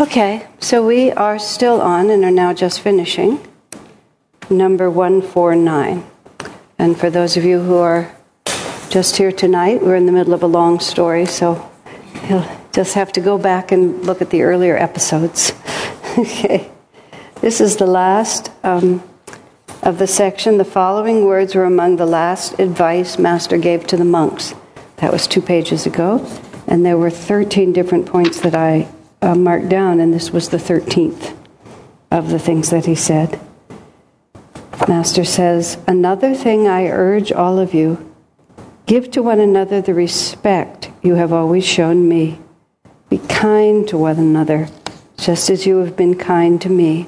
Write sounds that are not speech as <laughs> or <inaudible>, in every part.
Okay, so we are still on and are now just finishing number 149. And for those of you who are just here tonight, we're in the middle of a long story, so you'll just have to go back and look at the earlier episodes. <laughs> okay, this is the last um, of the section. The following words were among the last advice Master gave to the monks. That was two pages ago. And there were 13 different points that I uh, marked down, and this was the 13th of the things that he said. Master says, Another thing I urge all of you give to one another the respect you have always shown me. Be kind to one another, just as you have been kind to me.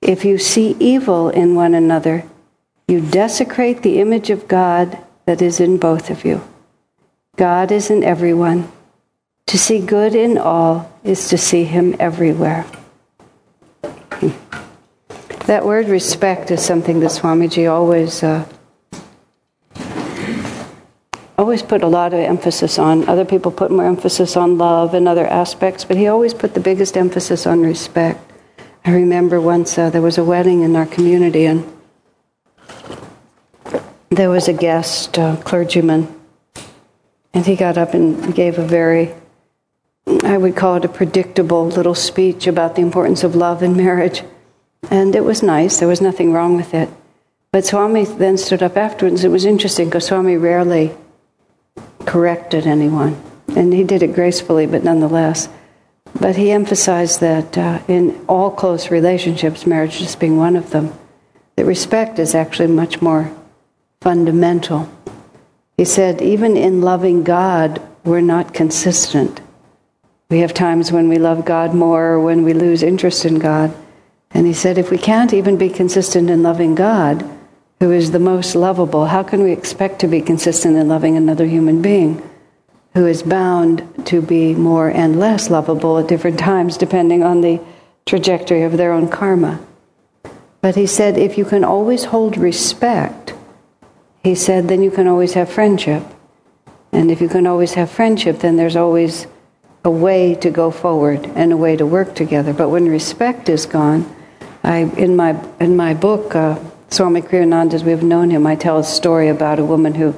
If you see evil in one another, you desecrate the image of God that is in both of you. God is in everyone. To see good in all is to see Him everywhere. That word respect is something that Swamiji always uh, always put a lot of emphasis on. Other people put more emphasis on love and other aspects, but he always put the biggest emphasis on respect. I remember once uh, there was a wedding in our community, and there was a guest uh, clergyman, and he got up and gave a very I would call it a predictable little speech about the importance of love in marriage. And it was nice, there was nothing wrong with it. But Swami then stood up afterwards. It was interesting because Swami rarely corrected anyone. And he did it gracefully, but nonetheless. But he emphasized that uh, in all close relationships, marriage just being one of them, that respect is actually much more fundamental. He said, even in loving God, we're not consistent. We have times when we love God more or when we lose interest in God. And he said, if we can't even be consistent in loving God, who is the most lovable, how can we expect to be consistent in loving another human being who is bound to be more and less lovable at different times depending on the trajectory of their own karma? But he said, if you can always hold respect, he said, then you can always have friendship. And if you can always have friendship, then there's always a way to go forward and a way to work together. But when respect is gone, I in my in my book, uh, Swami Kriyananda, as we've known him, I tell a story about a woman who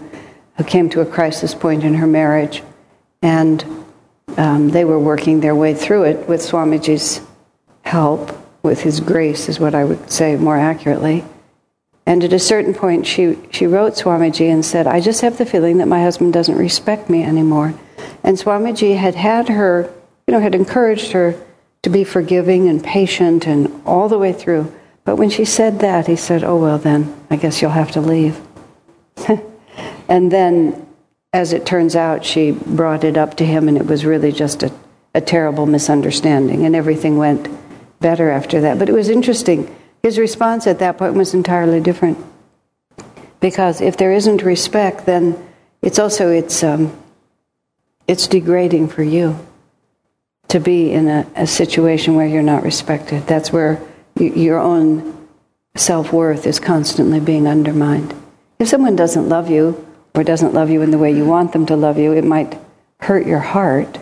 who came to a crisis point in her marriage, and um, they were working their way through it with Swamiji's help, with his grace, is what I would say more accurately. And at a certain point, she, she wrote Swamiji and said, I just have the feeling that my husband doesn't respect me anymore. And Swamiji had had her, you know, had encouraged her to be forgiving and patient and all the way through. But when she said that, he said, Oh, well, then, I guess you'll have to leave. <laughs> and then, as it turns out, she brought it up to him, and it was really just a, a terrible misunderstanding, and everything went better after that. But it was interesting. His response at that point was entirely different. Because if there isn't respect, then it's also it's um, it's degrading for you to be in a, a situation where you're not respected. That's where you, your own self worth is constantly being undermined. If someone doesn't love you or doesn't love you in the way you want them to love you, it might hurt your heart.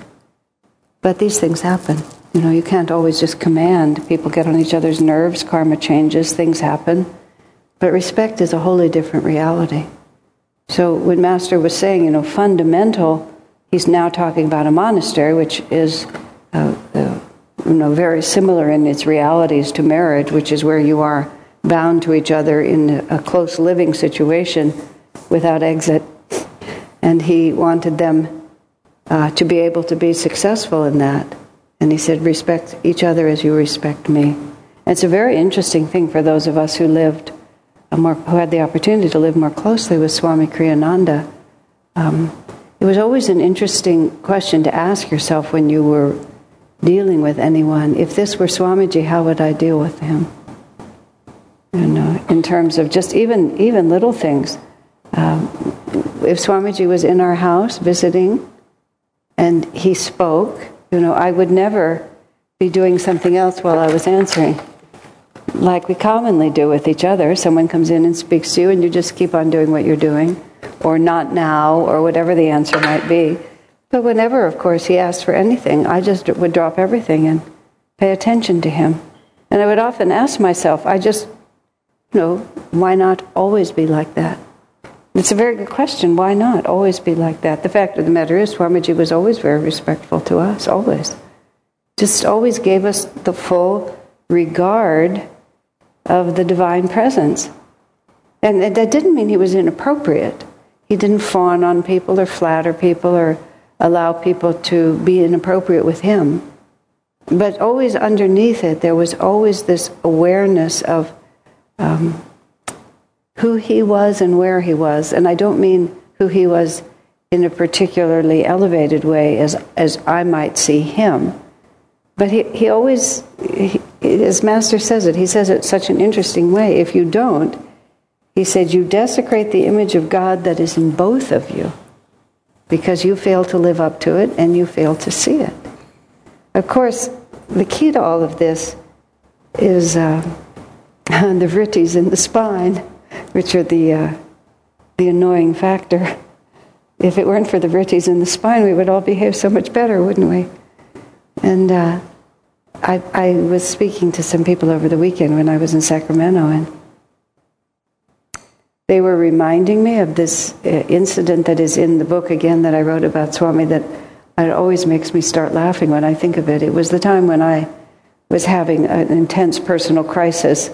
But these things happen. You know, you can't always just command. People get on each other's nerves, karma changes, things happen. But respect is a wholly different reality. So when Master was saying, you know, fundamental He's now talking about a monastery, which is uh, uh, you know, very similar in its realities to marriage, which is where you are bound to each other in a close living situation without exit. And he wanted them uh, to be able to be successful in that. And he said, respect each other as you respect me. And it's a very interesting thing for those of us who lived, more, who had the opportunity to live more closely with Swami Kriyananda. Um, it was always an interesting question to ask yourself when you were dealing with anyone. If this were Swamiji, how would I deal with him? You know, in terms of just even even little things. Um, if Swamiji was in our house visiting, and he spoke, you know, I would never be doing something else while I was answering, like we commonly do with each other. Someone comes in and speaks to you, and you just keep on doing what you're doing or not now, or whatever the answer might be. But whenever, of course, he asked for anything, I just would drop everything and pay attention to him. And I would often ask myself, I just, you know, why not always be like that? It's a very good question. Why not always be like that? The fact of the matter is, Swamiji was always very respectful to us, always. Just always gave us the full regard of the divine presence. And that didn't mean he was inappropriate. He didn't fawn on people or flatter people or allow people to be inappropriate with him. But always underneath it, there was always this awareness of um, who he was and where he was. And I don't mean who he was in a particularly elevated way as, as I might see him. But he, he always, he, his master says it, he says it such an interesting way. If you don't, he said, you desecrate the image of God that is in both of you because you fail to live up to it and you fail to see it. Of course, the key to all of this is uh, <laughs> the vrittis in the spine which are the, uh, the annoying factor. If it weren't for the vrittis in the spine, we would all behave so much better, wouldn't we? And uh, I, I was speaking to some people over the weekend when I was in Sacramento, and they were reminding me of this uh, incident that is in the book again that I wrote about Swami that it always makes me start laughing when I think of it. It was the time when I was having an intense personal crisis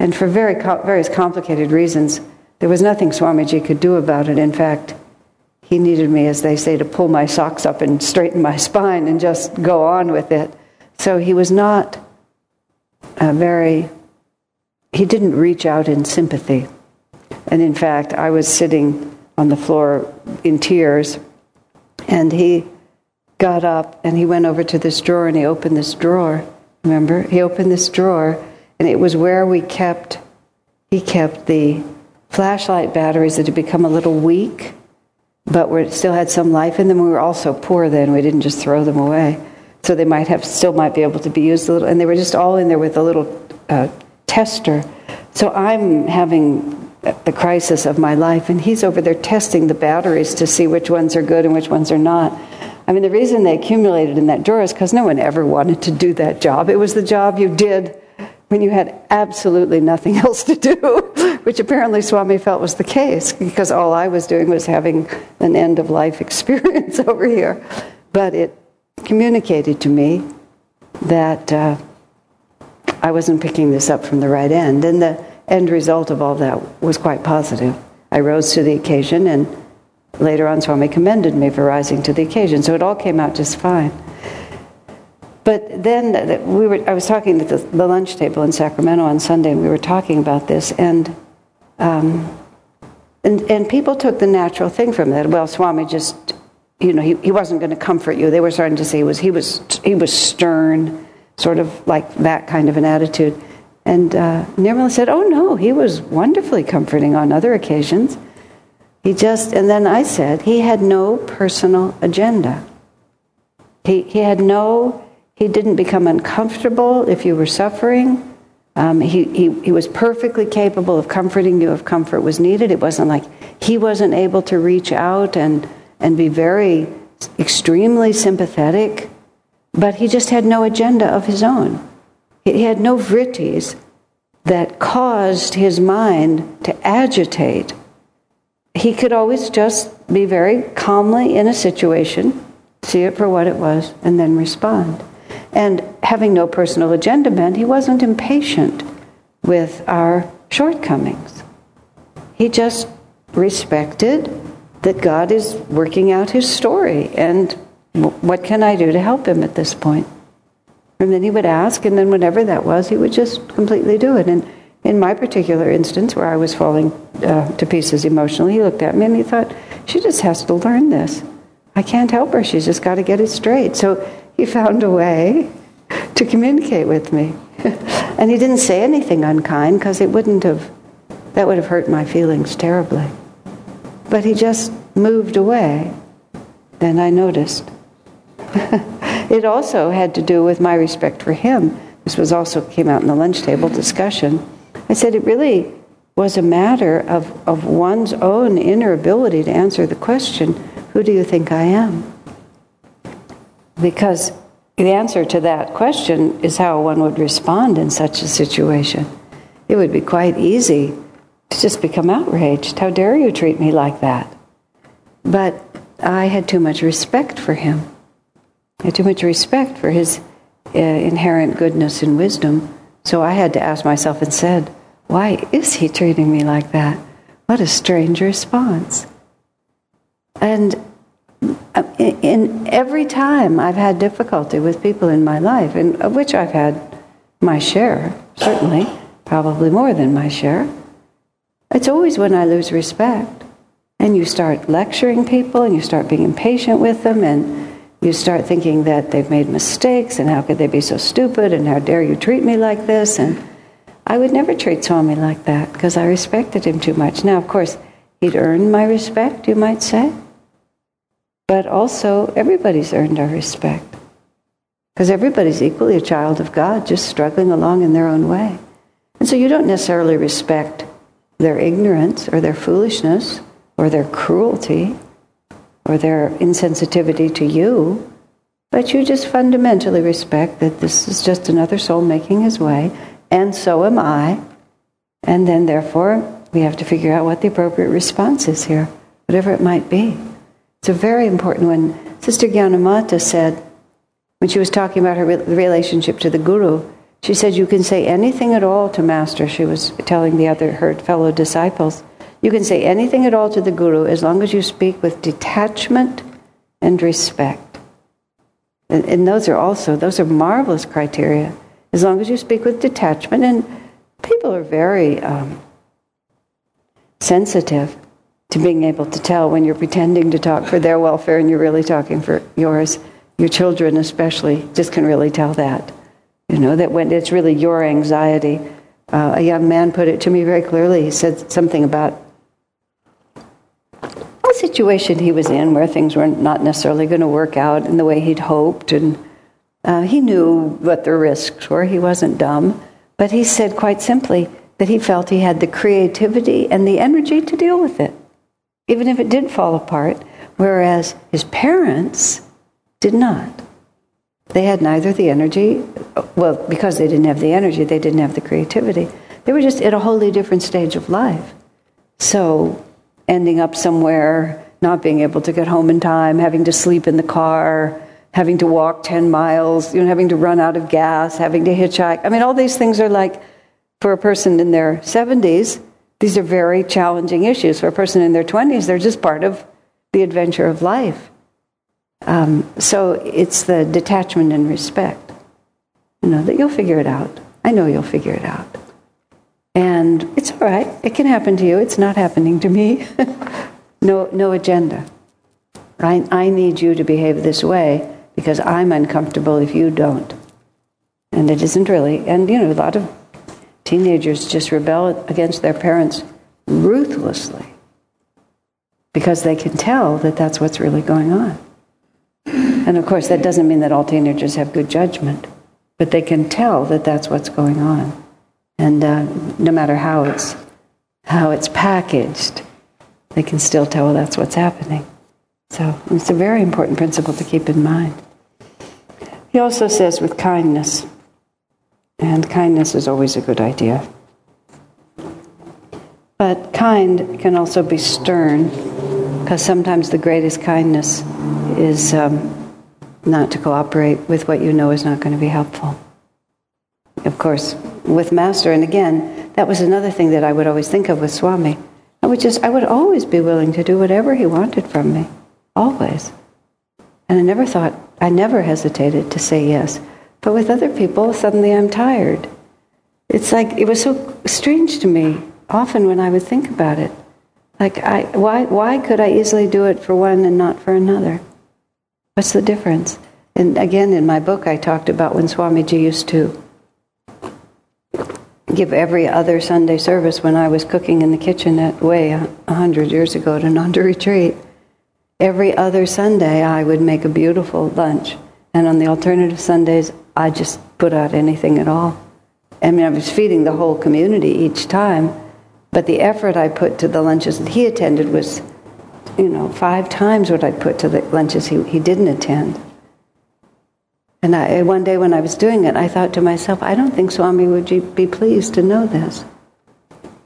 and for very various complicated reasons, there was nothing Swamiji could do about it. In fact, he needed me, as they say, to pull my socks up and straighten my <laughs> spine and just go on with it. So he was not a very, he didn't reach out in sympathy. And in fact, I was sitting on the floor in tears, and he got up and he went over to this drawer and he opened this drawer. Remember? He opened this drawer and it was where we kept, he kept the flashlight batteries that had become a little weak, but we still had some life in them. We were also poor then; we didn't just throw them away, so they might have still might be able to be used a little. And they were just all in there with a little uh, tester. So I'm having the crisis of my life, and he's over there testing the batteries to see which ones are good and which ones are not. I mean, the reason they accumulated in that drawer is because no one ever wanted to do that job. It was the job you did when you had absolutely nothing <laughs> else to do, which apparently Swami felt was the case because all I was doing was having an end of life <laughs> experience over here. But it communicated to me that uh, I wasn't picking this up from the right end. And the end result of all that was quite positive. I rose to the occasion, and later on, Swami commended me for rising to the occasion. So it all came out just fine. But then we were, I was talking at the, lunch table in Sacramento on Sunday, and we were talking about this, and, um, and, and people took the natural thing from that. Well, Swami just, you know, he, he wasn't going to comfort you. They were starting to say was, he was, he was stern, sort of like that kind of an attitude. And uh, Nirmala said, Oh, no, he was wonderfully comforting on other occasions. He just, and then I said, he had no personal agenda. He, he had no he didn't become uncomfortable if you were suffering. Um, he, he, he was perfectly capable of comforting you if comfort was needed. It wasn't like he wasn't able to reach out and, and be very extremely sympathetic, but he just had no agenda of his own. He had no vrittis that caused his mind to agitate. He could always just be very calmly in a situation, see it for what it was, and then respond. And having no personal agenda meant he wasn't impatient with our shortcomings. He just respected that God is working out his story and what can I do to help him at this point? And then he would ask, and then whenever that was, he would just completely do it. And in my particular instance, where I was falling uh, to pieces emotionally, he looked at me and he thought, she just has to learn this. I can't help her. She's just got to get it straight. So he found a way to communicate with me. <laughs> and he didn't say anything unkind because it wouldn't have, that would have hurt my feelings terribly. But he just moved away. Then I noticed. <laughs> it also had to do with my respect for him. This was also came out in the lunch table discussion. I said it really was a matter of, of one's own inner ability to answer the question, who do you think I am? because the answer to that question is how one would respond in such a situation. It would be quite easy to just become outraged. How dare you treat me like that? But I had too much respect for him. Had too much respect for his uh, inherent goodness and wisdom. So I had to ask myself and said, why is he treating me like that? What a strange response. And uh, in every time I've had difficulty with people in my life, and of which I've had my share, certainly, probably more than my share, it's always when I lose respect. And you start lecturing people and you start being impatient with them and you start thinking that they've made mistakes and how could they be so stupid and how dare you treat me like this. And I would never treat Swami like that because I respected him too much. Now, of course, he'd earned my respect, you might say. But also, everybody's earned our respect. Because everybody's equally a child of God, just struggling along in their own way. And so you don't necessarily respect their ignorance or their foolishness or their cruelty or their insensitivity to you, but you just fundamentally respect that this is just another soul making his way, and so am I. And then, therefore, we have to figure out what the appropriate response is here, whatever it might be. It's a very important one. Sister Gyanamata said, when she was talking about her relationship to the Guru, she said, You can say anything at all to Master. She was telling the other, her fellow disciples. You can say anything at all to the Guru as long as you speak with detachment and respect. And, and those are also, those are marvelous criteria. As long as you speak with detachment, and people are very um, sensitive to being able to tell when you're pretending to talk for their welfare and you're really talking for yours. Your children, especially, just can really tell that. You know, that when it's really your anxiety. Uh, a young man put it to me very clearly. He said something about situation he was in where things were not necessarily going to work out in the way he'd hoped. And uh, he knew what the risks were. He wasn't dumb. But he said quite simply that he felt he had the creativity and the energy to deal with it even if it did fall apart, whereas his parents did not. They had neither the energy, well, because they didn't have the energy, they didn't have the creativity. They were just at a wholly different stage of life. So, ending up somewhere, not being able to get home in time, having to sleep in the car, having to walk 10 miles, you know, having to run out of gas, having to hitchhike. I mean, all these things are like, for a person in their 70s, these are very challenging issues. For a person in their 20s, they're just part of the adventure of life. Um, so it's the detachment and respect. You know, that you'll figure it out. I know you'll figure it out. And it's all right. It can happen to you. It's not happening to me. <laughs> no, no agenda. I, I need you to behave this way because I'm uncomfortable if you don't. And it isn't really. And, you know, a lot of Teenagers just rebel against their parents ruthlessly because they can tell that that's what's really going on. And of course, that doesn't mean that all teenagers have good judgment, but they can tell that that's what's going on. And uh, no matter how it's, how it's packaged, they can still tell well, that's what's happening. So it's a very important principle to keep in mind. He also says with kindness, and kindness is always a good idea. But kind can also be stern, because sometimes the greatest kindness is um, not to cooperate with what you know is not going to be helpful. Of course, with Master, and again, that was another thing that I would always think of with Swami. I would just, I would always be willing to do whatever he wanted from me, always. And I never thought, I never hesitated to say yes. But with other people, suddenly I'm tired. It's like, it was so strange to me often when I would think about it. Like, I, why, why could I easily do it for one and not for another? What's the difference? And again, in my book, I talked about when Swamiji used to give every other Sunday service when I was cooking in the kitchen at Way a hundred years ago at Ananda <laughs> Retreat. Every other Sunday, I would make a beautiful lunch. And on the alternative Sundays, I just put out anything at all. I mean, I was feeding the whole community each time, but the effort I put to the lunches that he attended was, you know, five times what I'd put to the lunches he, he didn't attend. And I, one day when I was doing it, I thought to myself, I don't think Swami would be pleased to know this.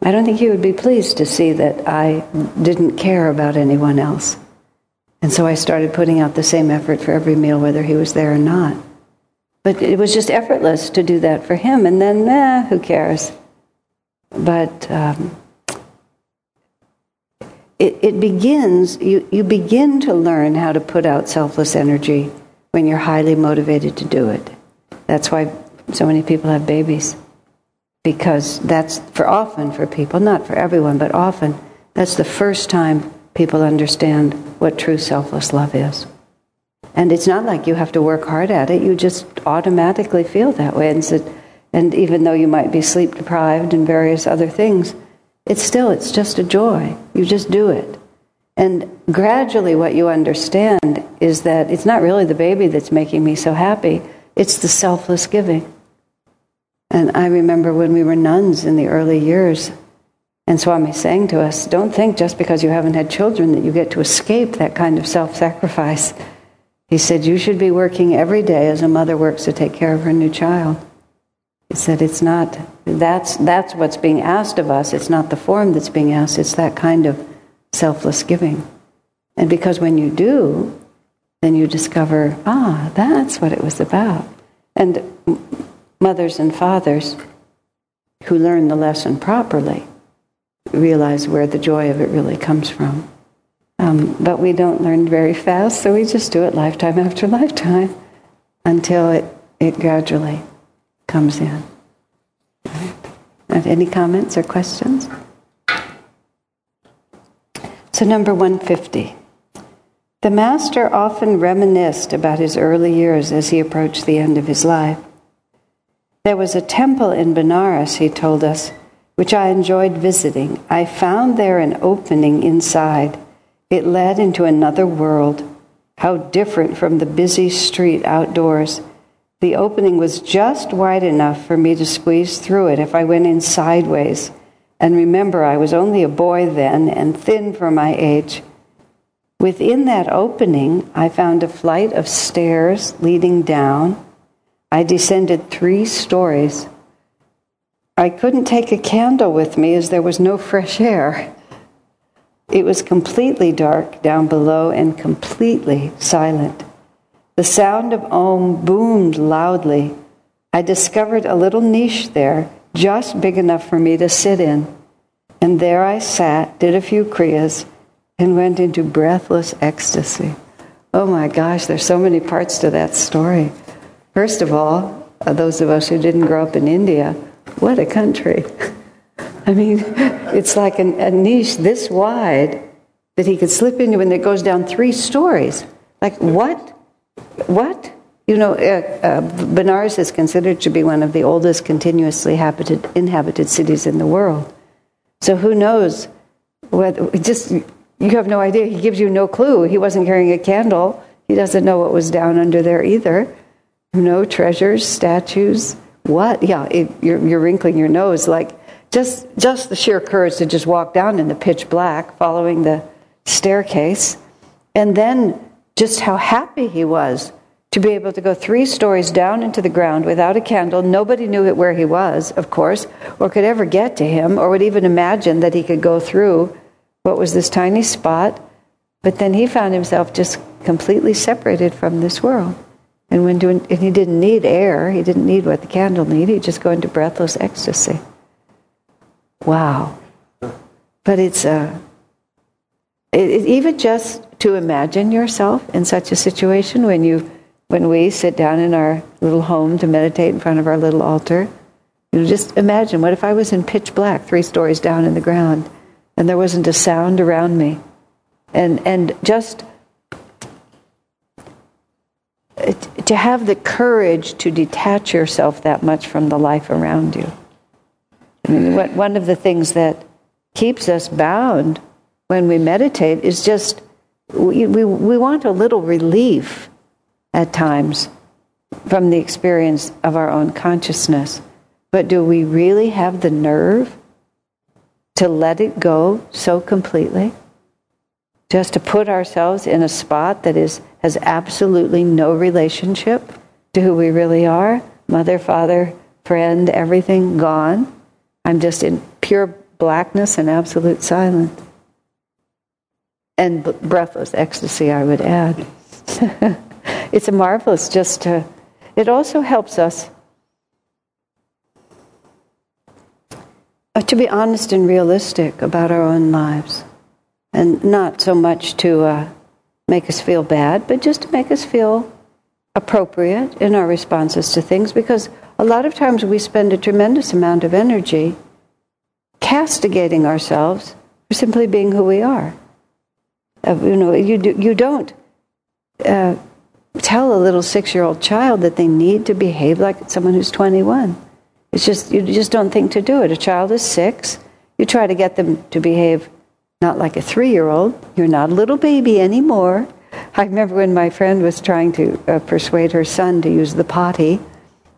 I don't think he would be pleased to see that I didn't care about anyone else. And so I started putting out the same effort for every meal, whether he was there or not. But it was just effortless to do that for him. And then, eh, who cares? But um, it, it begins, you, you begin to learn how to put out selfless energy when you're highly motivated to do it. That's why so many people have babies. Because that's for often for people, not for everyone, but often, that's the first time people understand what true selfless love is. And it's not like you have to work hard at it, you just automatically feel that way. And, so, and even though you might be sleep deprived and various other things, it's still, it's just a joy. You just do it. And gradually, what you understand is that it's not really the baby that's making me so happy, it's the selfless giving. And I remember when we were nuns in the early years, and Swami saying to us, don't think just because you haven't had children that you get to escape that kind of self sacrifice. He said, You should be working every day as a mother works to take care of her new child. He said, It's not, that's, that's what's being asked of us. It's not the form that's being asked, it's that kind of selfless giving. And because when you do, then you discover, ah, that's what it was about. And mothers and fathers who learn the lesson properly realize where the joy of it really comes from. Um, but we don't learn very fast, so we just do it lifetime after <laughs> lifetime until it, it gradually comes in. Right? Any comments or questions? So, number 150. The Master often reminisced about his early years as he approached the end of his life. There was a temple in Benares, he told us, which I enjoyed visiting. I found there an opening inside it led into another world. How different from the busy street outdoors. The opening was just wide enough for me to squeeze through it if I went in sideways. And remember, I was only a boy then and thin for my age. Within that opening, I found a flight of stairs leading down. I descended three stories. I couldn't take a candle with me as there was no fresh air. It was completely dark down below and completely silent. The sound of Om boomed loudly. I discovered a little niche there, just big enough for me to sit in. And there I sat, did a few kriyas, and went into breathless ecstasy. Oh my gosh, there's so many parts to that story. First of all, uh, those of us who didn't grow up in India, what a country. <laughs> I mean, <laughs> it's like an, a niche this wide that he could slip into and it goes down three stories. Like, what? What? You know, uh, uh, Benares is considered to be one of the oldest continuously habited, inhabited cities in the world. So who knows? Whether, just you have no idea. He gives you no clue. He wasn't carrying a candle. He doesn't know what was down under there either. No treasures, statues. What? Yeah, it, you're, you're wrinkling your nose like just, just the sheer courage to just walk down in the pitch black, following the staircase, and then just how happy he was to be able to go three stories down into the ground without a candle. Nobody knew where he was, of course, or could ever get to him, or would even imagine that he could go through what was this tiny spot. But then he found himself just completely separated from this world. And, when doing, and he didn't need air, he didn't need what the candle needed, he'd just go into breathless ecstasy. Wow. But it's a, it, it, even just to imagine yourself in such a situation when you, when we sit down in our little home to meditate in front of our little altar, you know, just imagine what if I was in pitch black, three stories down in the ground, and there wasn't a sound around me, and and just to have the courage to detach yourself that much from the life around you. I mean, one of the things that keeps us bound when we meditate is just we, we, we want a little relief at times from the experience of our own consciousness. But do we really have the nerve to let it go so completely? Just to put ourselves in a spot that is, has absolutely no relationship to who we really are. Mother, father, friend, everything gone. I'm just in pure blackness and absolute silence. And breathless ecstasy, I would add. <laughs> it's a marvelous just to, it also helps us to be honest and realistic about our own lives. And not so much to uh, make us feel bad, but just to make us feel appropriate in our responses to things because a lot of times we spend a tremendous amount of energy castigating ourselves for simply being who we are. Uh, you know, you, do, you don't uh, tell a little six year old child that they need to behave like someone who's 21. It's just, you just don't think to do it. A child is six, you try to get them to behave not like a three year old. You're not a little baby anymore. I remember when my friend was trying to uh, persuade her son to use the potty,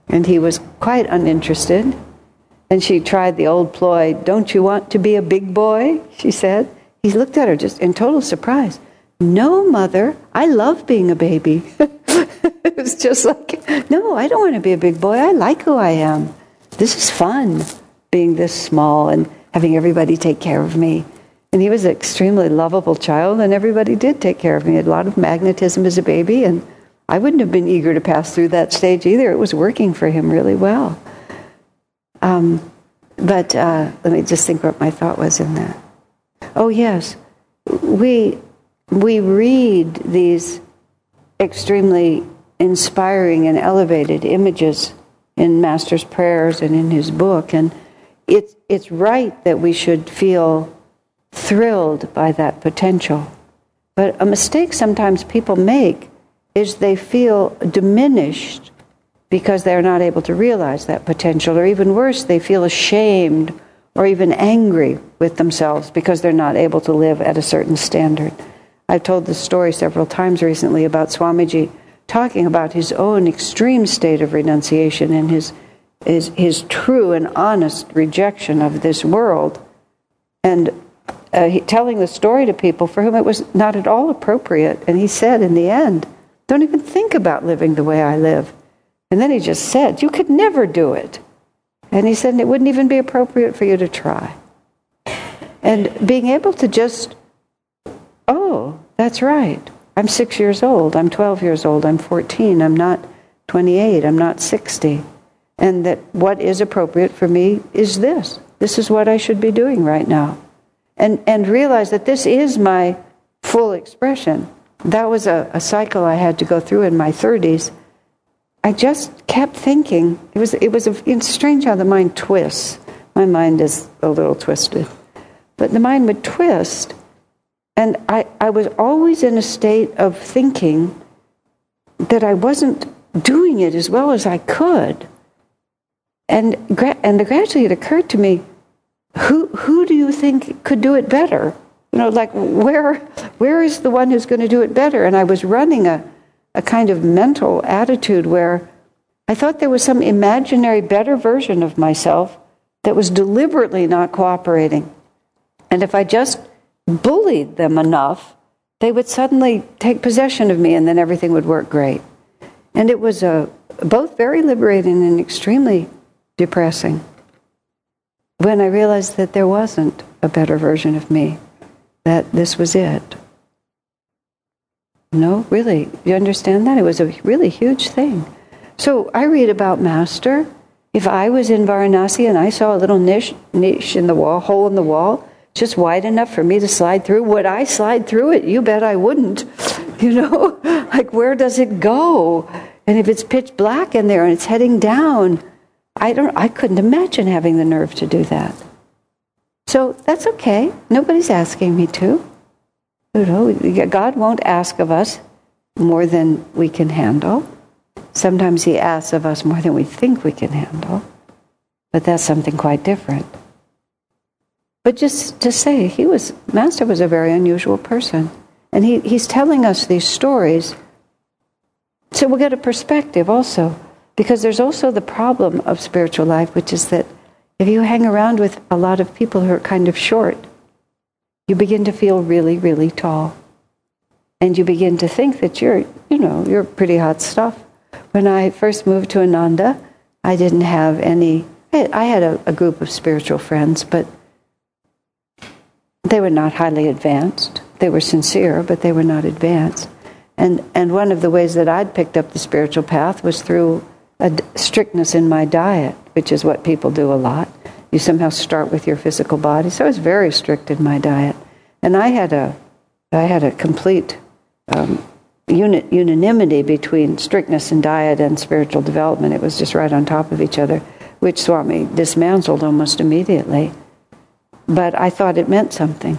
and he was quite uninterested. And she tried the old ploy, Don't you want to be a big boy? She said. He looked at her just in total surprise. No, mother, I love being a baby. <laughs> it was just like, No, I don't want to be a big boy. I like who I am. This is fun, being this small and having everybody take care of me. And he was an extremely lovable child, and everybody did take care of me. Had a lot of magnetism as a baby, and I wouldn't have been eager to pass through that stage either. It was working for him really well. Um, but uh, let me just think what my thought was in that. Oh, yes. We, we read these extremely inspiring and elevated images in Master's prayers and in his book, and it's, it's right that we should feel thrilled by that potential. But a mistake sometimes people make is they feel diminished because they're not able to realize that potential, or even worse, they feel ashamed or even angry with themselves because they're not able to live at a certain standard. I've told this story several times recently about Swamiji talking about his own extreme state of renunciation and his, his, his true and honest rejection of this world. And uh, he, telling the story to people for whom it was not at all appropriate. And he said in the end, Don't even think about living the way I live. And then he just said, You could never do it. And he said, It wouldn't even be appropriate for you to try. And being able to just, that's right. I'm six years old. I'm 12 years old. I'm 14. I'm not 28. I'm not 60. And that what is appropriate for me is this. This is what I should be doing right now and, and realize that this is my full expression. That was a, a cycle I had to go through in my 30s. I just kept thinking. It was, it was a, it's strange how the mind twists. My mind is a little twisted. But the mind would twist. And I, I was always in a state of thinking that I wasn't doing it as well as I could. And, and gradually it occurred to me who who do you think could do it better? You know, like where where is the one who's going to do it better? And I was running a a kind of mental attitude where I thought there was some imaginary better version of myself that was deliberately not cooperating. And if I just bullied them enough, they would suddenly take possession of me and then everything would work great. And it was a, both very liberating and extremely depressing when I realized that there wasn't a better version of me, that this was it. No, really, you understand that? It was a really huge thing. So I read about Master. If I was in Varanasi and I saw a little niche, niche in the wall, hole in the wall, just wide enough for me to slide through, would I slide through it? You bet I wouldn't. <laughs> You know, <laughs> like where does it go? And if it's pitch black in there and it's heading down, I don't I couldn't imagine having the nerve to do that. So that's okay. Nobody's asking me to. You know, God won't ask of us more than we can handle. Sometimes he asks of us more than we think we can handle. But that's something quite different. But just to say, he was Master was a very unusual person. And he, he's telling us these stories. So we'll get a perspective also because there's also the problem of spiritual life, which is that if you hang around with a lot of people who are kind of short, you begin to feel really, really tall. And you begin to think that you're, you know, you're pretty hot stuff when I first moved to Ananda, I didn't have any. I had a, a group of spiritual friends, but they were not highly advanced. They were sincere, but they were not advanced. And and one of the ways that I'd picked up the spiritual path was through a strictness in my diet, which is what people do a lot. You somehow start with your physical body. So I was very strict in my diet, and I had a I had a complete um, unanimity between strictness in diet and spiritual development. It was just right on top of each other, which Swami dismantled almost immediately. But I thought it meant something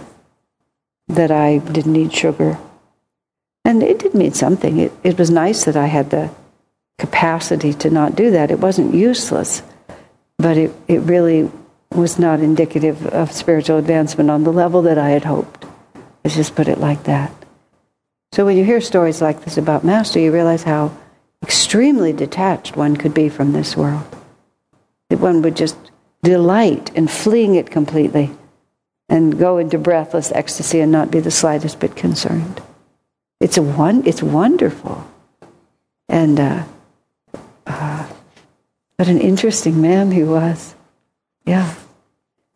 that I didn't need sugar. And it did mean something. It, it was nice that I had the capacity to not do that. It wasn't useless, but it, it really was not indicative of spiritual advancement on the level that I had hoped. Let's just put it like that. So when you hear stories like this about Master, you realize how extremely detached one could be from this world. That one would just delight in fleeing it completely and go into breathless ecstasy and not be the slightest bit concerned. It's a one. It's wonderful, and uh, uh, what an interesting man he was. Yeah.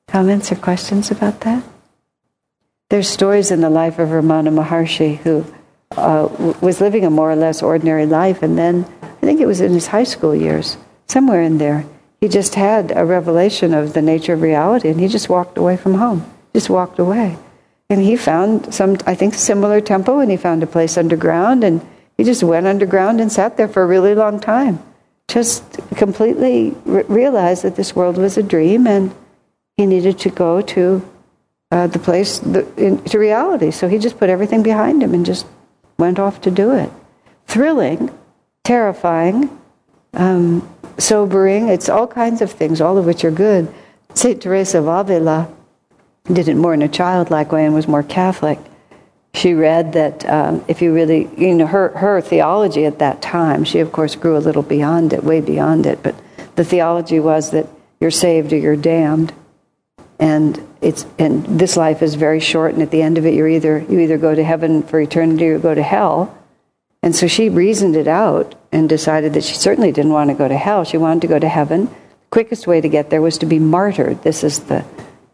Comments or questions about that? There's stories in the life of Ramana Maharshi who uh, was living a more or less ordinary life, and then I think it was in his high school years, somewhere in there, he just had a revelation of the nature of reality, and he just walked away from home, just walked away. And he found some, I think, similar temple, and he found a place underground, and he just went underground and sat there for a really long time. Just completely re- realized that this world was a dream, and he needed to go to uh, the place, the, in, to reality. So he just put everything behind him and just went off to do it. Thrilling, terrifying, um, sobering. It's all kinds of things, all of which are good. St. Teresa of Avila did it more in a childlike way and was more Catholic. She read that um, if you really, you know, her, her theology at that time, she of course grew a little beyond it, way beyond it, but the theology was that you're saved or you're damned. And it's and this life is very short, and at the end of it, you're either you either go to heaven for eternity or go to hell. And so she reasoned it out and decided that she certainly didn't want to go to hell. She wanted to go to heaven. The quickest way to get there was to be martyred. This is the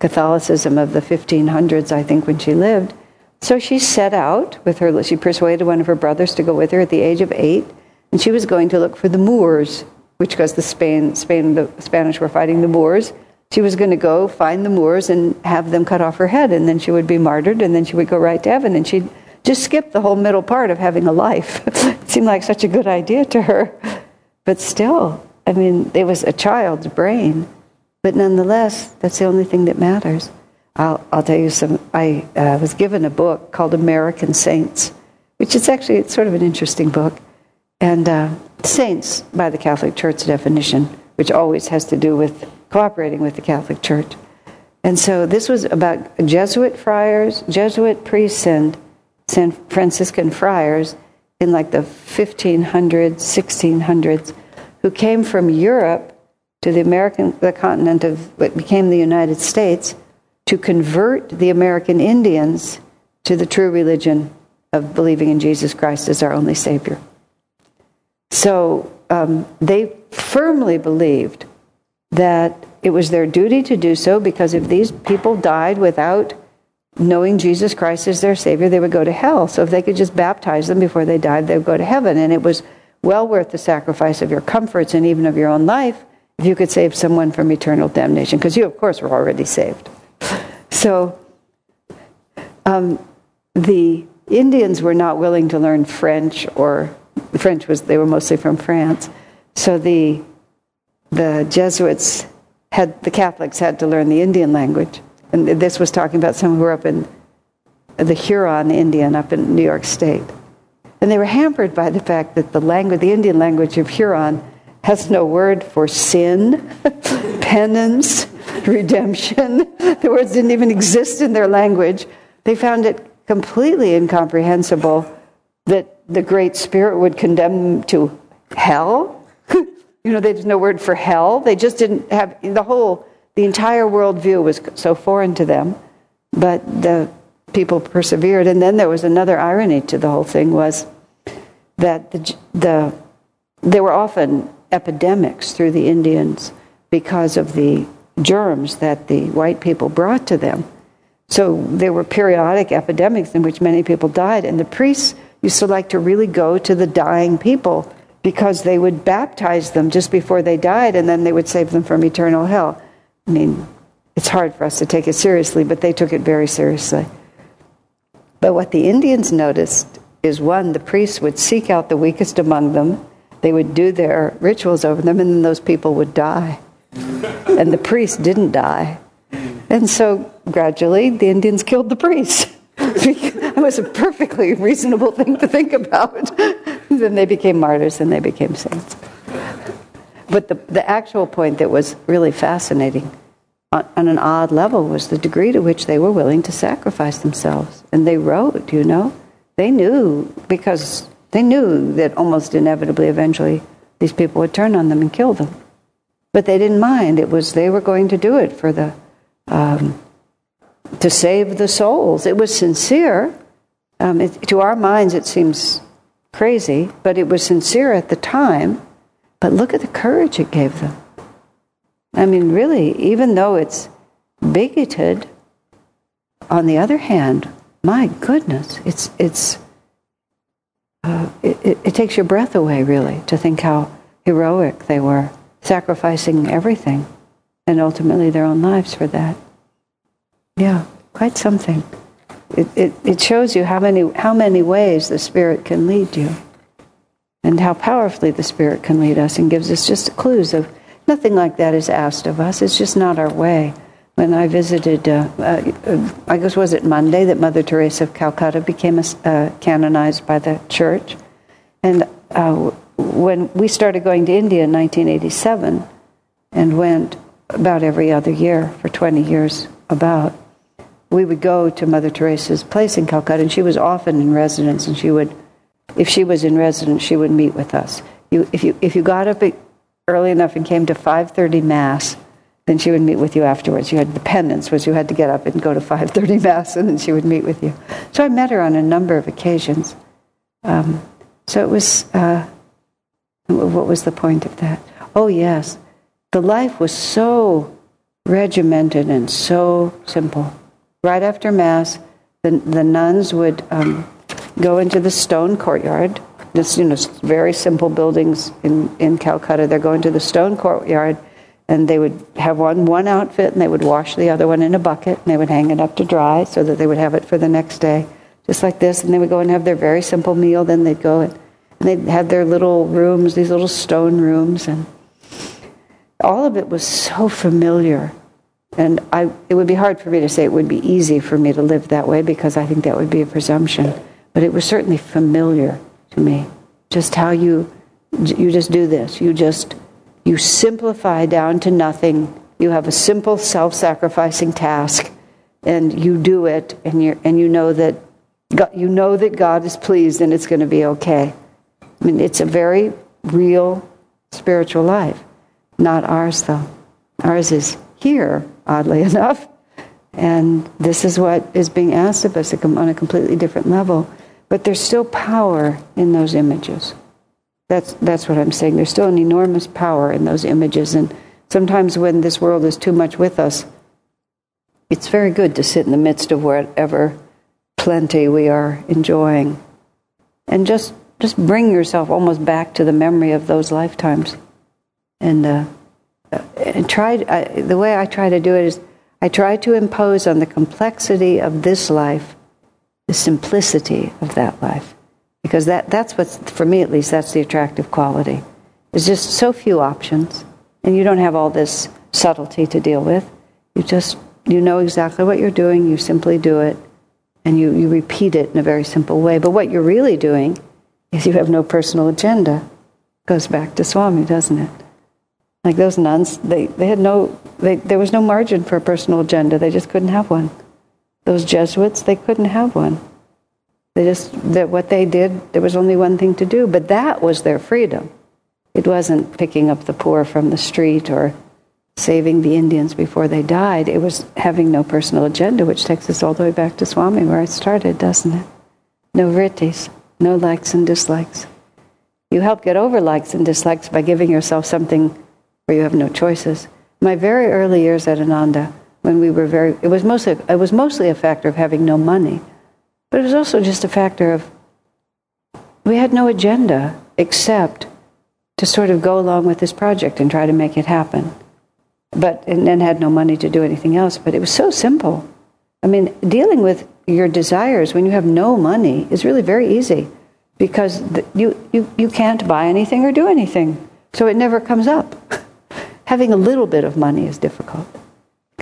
Catholicism of the 1500s, I think, when she lived. So she set out with her, she persuaded one of her brothers to go with her at the age of eight, and she was going to look for the Moors, which because the Spain, Spain, the Spanish were fighting the Moors. She was going to go find the Moors and have them cut off her head, and then she would be martyred, and then she would go right to heaven, and she'd just skip the whole middle part of having a life. <laughs> it seemed like such a good idea to her. But still, I mean, it was a child's brain. But nonetheless, that's the only thing that matters. I'll, I'll tell you some. I uh, was given a book called American Saints, which is actually it's sort of an interesting book. And uh, saints, by the Catholic Church definition, which always has to do with cooperating with the Catholic Church. And so this was about Jesuit friars, Jesuit priests, and San Franciscan friars in like the 1500s, 1600s, who came from Europe to the American, the continent of what became the United States, to convert the American Indians to the true religion of believing in Jesus Christ as our only Savior. So um, they firmly believed that it was their duty to do so because if these people died without knowing Jesus Christ as their Savior, they would go to hell. So if they could just baptize them before they died, they would go to heaven. And it was well worth the sacrifice of your comforts and even of your own life if you could save someone from eternal damnation, because you, of course, were already saved. So um, the Indians were not willing to learn French, or French was they were mostly from France. So the the Jesuits had the Catholics had to learn the Indian language, and this was talking about some who were up in the Huron Indian up in New York State, and they were hampered by the fact that the language, the Indian language of Huron, has no word for sin, <laughs> penance, redemption. <laughs> The words didn't even exist in their language. They found it completely incomprehensible that the Great Spirit would condemn them to hell. <laughs> you know, there's no word for hell. They just didn't have the whole, the entire worldview was so foreign to them. But the people persevered. And then there was another irony to the whole thing was that the, the there were often epidemics through the Indians because of the germs that the white people brought to them. So there were periodic epidemics in which many people died, and the priests used to like to really go to the dying people because they would baptize them just before they died, and then they would save them from eternal hell. I mean, it's hard for us to take it seriously, but they took it very seriously. But what the Indians noticed is one, the priests would seek out the weakest among them, they would do their rituals over them, and then those people would die. <laughs> and the priests didn't die. And so gradually the Indians killed the priests. <laughs> it was a perfectly reasonable thing to think about. <laughs> then they became martyrs and they became saints. But the, the actual point that was really fascinating on, on an odd level was the degree to which they were willing to sacrifice themselves. And they wrote, you know, they knew because they knew that almost inevitably, eventually, these people would turn on them and kill them. But they didn't mind. It was they were going to do it for the um, to save the souls. It was sincere. Um, it, to our minds, it seems crazy, but it was sincere at the time. But look at the courage it gave them. I mean, really, even though it's bigoted, on the other hand, my goodness, it's it's uh, it, it, it takes your breath away, really, to think how heroic they were, sacrificing everything and ultimately their own lives for that. Yeah, quite something. It, it, it shows you how many, how many ways the Spirit can lead you and how powerfully the Spirit can lead us and gives us just clues of nothing like that is asked of us. It's just not our way. When I visited, uh, uh, I guess was it Monday that Mother Teresa of Calcutta became a, uh, canonized by the church, and uh, when we started going to India in 1987, and went about every other year for 20 years, about we would go to Mother Teresa's place in Calcutta, and she was often in residence, and she would, if she was in residence, she would meet with us. You, if you if you got up early enough and came to 5:30 mass, then she would meet with you afterwards. You had the penance was you had to get up and go to <laughs> 5:30 mass, and then she would meet with you. So I met her on a number of occasions. Um, so it was. Uh, what was the point of that? Oh yes, the life was so regimented and so simple right after Mass, the, the nuns would um, go into the stone courtyard. This, you know, very simple buildings in, in Calcutta. They're going to the stone courtyard, and they would have one one outfit, and they would wash the other one in a bucket, and they would hang it up to dry so that they would have it for the next day, just like this. And they would go and have their very simple meal. Then they'd go and, and they'd have their little rooms, these little stone rooms, and all of it was so familiar and I, it would be hard for me to say it would be easy for me to live that way because I think that would be a presumption. But it was certainly familiar to me. Just how you, you just do this. You just, you simplify down to nothing. You have a simple self-sacrificing task and you do it and, you and you know that God, you know that God is pleased and it's going to be okay. I mean, it's a very real spiritual life. Not ours, though. Ours is here oddly <laughs> enough. And this is what is being asked of us on a completely different level. But there's still power in those images. That's, that's what I'm saying. There's still an enormous power in those images. And sometimes when this world is too much with us, it's very good to sit in the midst of whatever plenty we are enjoying. And just, just bring yourself almost back to the memory of those lifetimes. And uh, and tried I, the way I try to do it is I try to impose on the complexity of this life the simplicity of that life because that that's what's for me at least that's the attractive quality. There's just so few options, and you don't have all this subtlety to deal with. You just you know exactly what you're doing. You simply do it, and you you repeat it in a very simple way. But what you're really doing is you have no personal agenda. Goes back to Swami, doesn't it? Like those nuns, they, they had no, they, there was no margin for a personal agenda. They just couldn't have one. Those Jesuits, they couldn't have one. They just, that what they did, there was only one thing to do, but that was their freedom. It wasn't picking up the poor from the street or saving the Indians before they died. It was having no personal agenda, which takes us all the way back to Swami, where I started, doesn't it? No vrittis, no likes and dislikes. you help get over likes and dislikes by giving yourself something where you have no choices. My very early years at Ananda, when we were very, it was mostly, it was mostly a factor of having no money, but it was also just a factor of we had no agenda except to sort of go along with this project and try to make it happen. But and then had no money to do anything else. But it was so simple. I mean, dealing with your desires when you have no money is really very easy because the, you, you, you can't buy anything or do anything. So it never comes up. <laughs> Having a little bit of money is difficult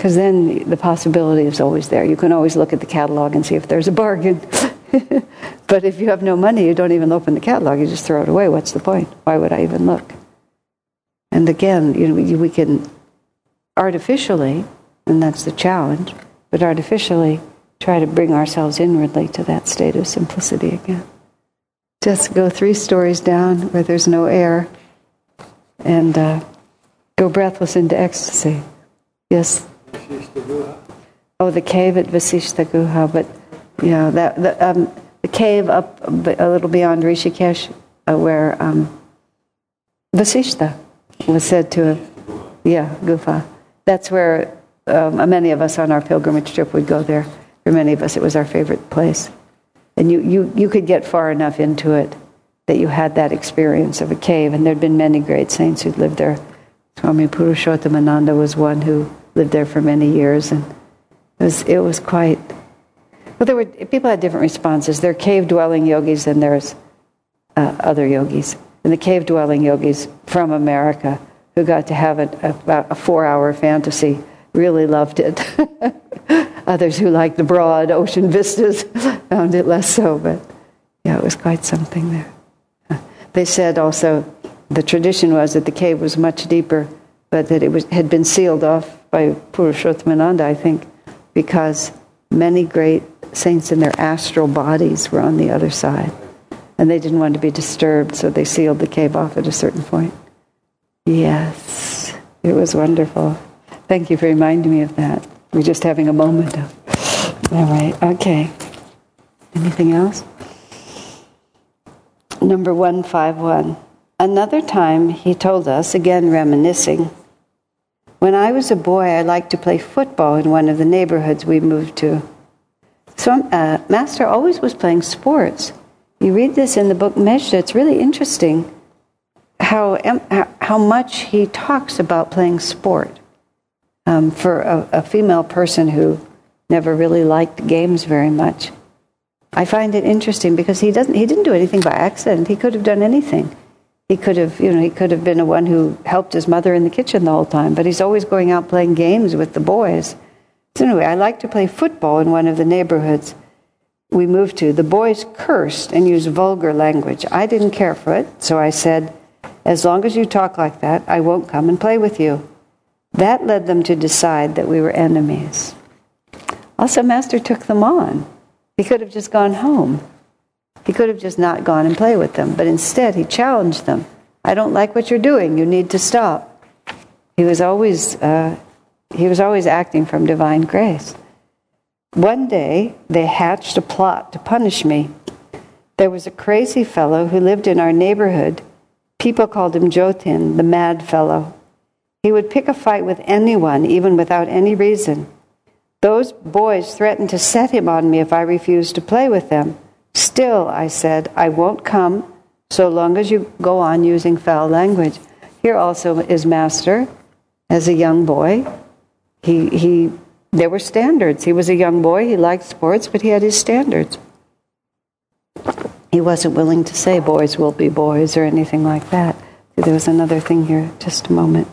because then the possibility is always there. You can always look at the catalog and see if there's a bargain. <laughs> but if you have no money, you don't even open the catalog, you just throw it away. What's the point? Why would I even look? And again, you know, we can artificially, and that's the challenge, but artificially try to bring ourselves inwardly to that state of simplicity again. Just go three stories down where there's no air and uh, go breathless into ecstasy. Yes? Oh, the cave at Vasishta Guha, but yeah, that the, um, the cave up a little beyond Rishikesh, uh, where um, was said to have, yeah, Gufa. That's where um, many of us on our pilgrimage trip would go there. For many of us, it was our favorite place. And you, you, you could get far enough into it that you had that experience of a cave. And there'd been many great saints who'd lived there. Swami Purushottamananda was one who lived there for many years. And it was, it was quite. Well, there were people had different responses. There are cave dwelling yogis, and there's uh, other yogis. And the cave dwelling yogis from America who got to have about a four hour fantasy really loved it. <laughs> Others who liked the broad ocean vistas <laughs> found it less so, but yeah, it was quite something there. They said also the tradition was that the cave was much deeper, but that it was, had been sealed off by Purushottamananda, I think, because many great saints in their astral bodies were on the other side. And they didn't want to be disturbed, so they sealed the cave off at a certain point. Yes, it was wonderful. Thank you for reminding me of that. We're just having a moment of. All right, okay. Anything else? Number 151. Another time he told us, again reminiscing, when I was a boy, I liked to play football in one of the neighborhoods we moved to. So, uh, Master always was playing sports. You read this in the book Mejda, it's really interesting how, how much he talks about playing sport. Um, for a, a female person who never really liked games very much, I find it interesting because he doesn't he didn't do anything by accident. He could have done anything. He could have, you know, he could have been the one who helped his mother in the kitchen the whole time, but he's always going out playing games with the boys. So anyway, I like to play football in one of the neighborhoods we moved to. The boys cursed and used vulgar language. I didn't care for it, so I said, as long as you talk like that, I won't come and play with you. That led them to decide that we were enemies. Also, Master took them on. He could have just gone home. He could have just not gone and played with them, but instead he challenged them. I don't like what you're doing. You need to stop. He was always uh, he was always acting from divine grace. One day they hatched a plot to punish me. There was a crazy fellow who lived in our neighborhood. People called him Jotin, the mad fellow. He would pick a fight with anyone, even without any reason. Those boys threatened to set him on me if I refused to play with them. Still, I said, I won't come so long as you go on using foul language. Here also is Master as a young boy. He, he, there were standards. He was a young boy. He liked sports, but he had his standards. He wasn't willing to say boys will be boys or anything like that. There was another thing here. Just a moment.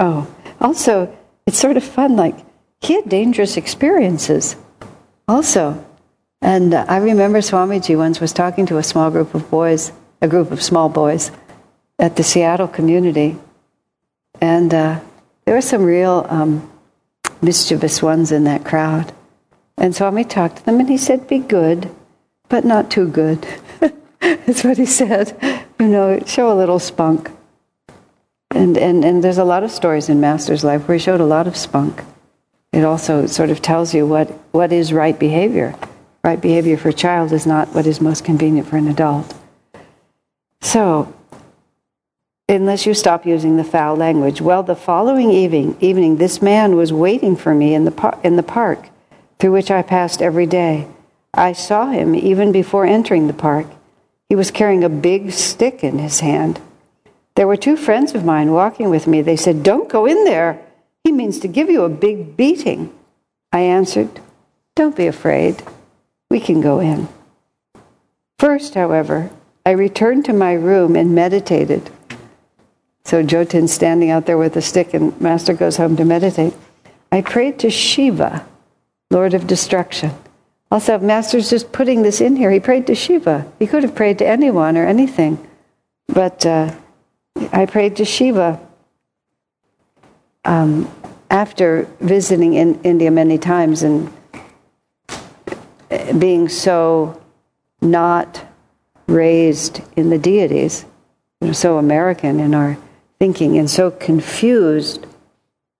Oh, also, it's sort of fun. Like, he had dangerous experiences also. And I remember Swamiji once was talking to a small group of boys, a group of small boys at the Seattle community. And uh, there were some real um, mischievous ones in that crowd. And Swami talked to them and he said, Be good, but not too good. <laughs> That's what he said. You know, show a little spunk. And, and, and there's a lot of stories in Master's life where he showed a lot of spunk. It also sort of tells you what, what is right behavior. right behavior for a child is not what is most convenient for an adult. So, unless you stop using the foul language. Well, the following evening, evening this man was waiting for me in the, par- in the park through which I passed every day. I saw him even before entering the park. He was carrying a big stick in his hand. There were two friends of mine walking with me. They said, Don't go in there. He means to give you a big beating. I answered, Don't be afraid. We can go in. First, however, I returned to my room and meditated. So Jotin's standing out there with a stick, and Master goes home to meditate. I prayed to Shiva, Lord of Destruction. Also, Master's just putting this in here. He prayed to Shiva. He could have prayed to anyone or anything. But uh, I prayed to Shiva um, after visiting in India many times and being so not raised in the deities, so American in our thinking and so confused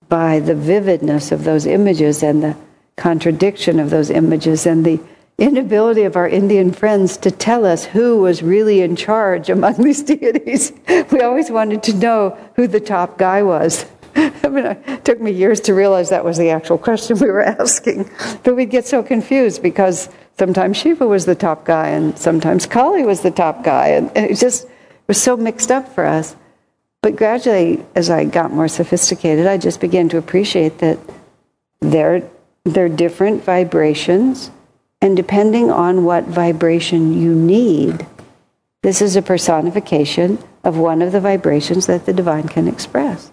by the vividness of those images and the contradiction of those images and the inability of our Indian friends to tell us who was really in charge among these <laughs> deities. We always wanted to know who the top guy was. <laughs> I mean, it took me years to realize that was the actual question we were <laughs> asking. But we'd get so confused because sometimes Shiva was the top guy and sometimes Kali was the top guy. And, it just was so mixed up for us. But gradually, as I got more sophisticated, I just began to appreciate that they're, they're different vibrations, and depending on what vibration you need, this is a personification of one of the vibrations that the divine can express.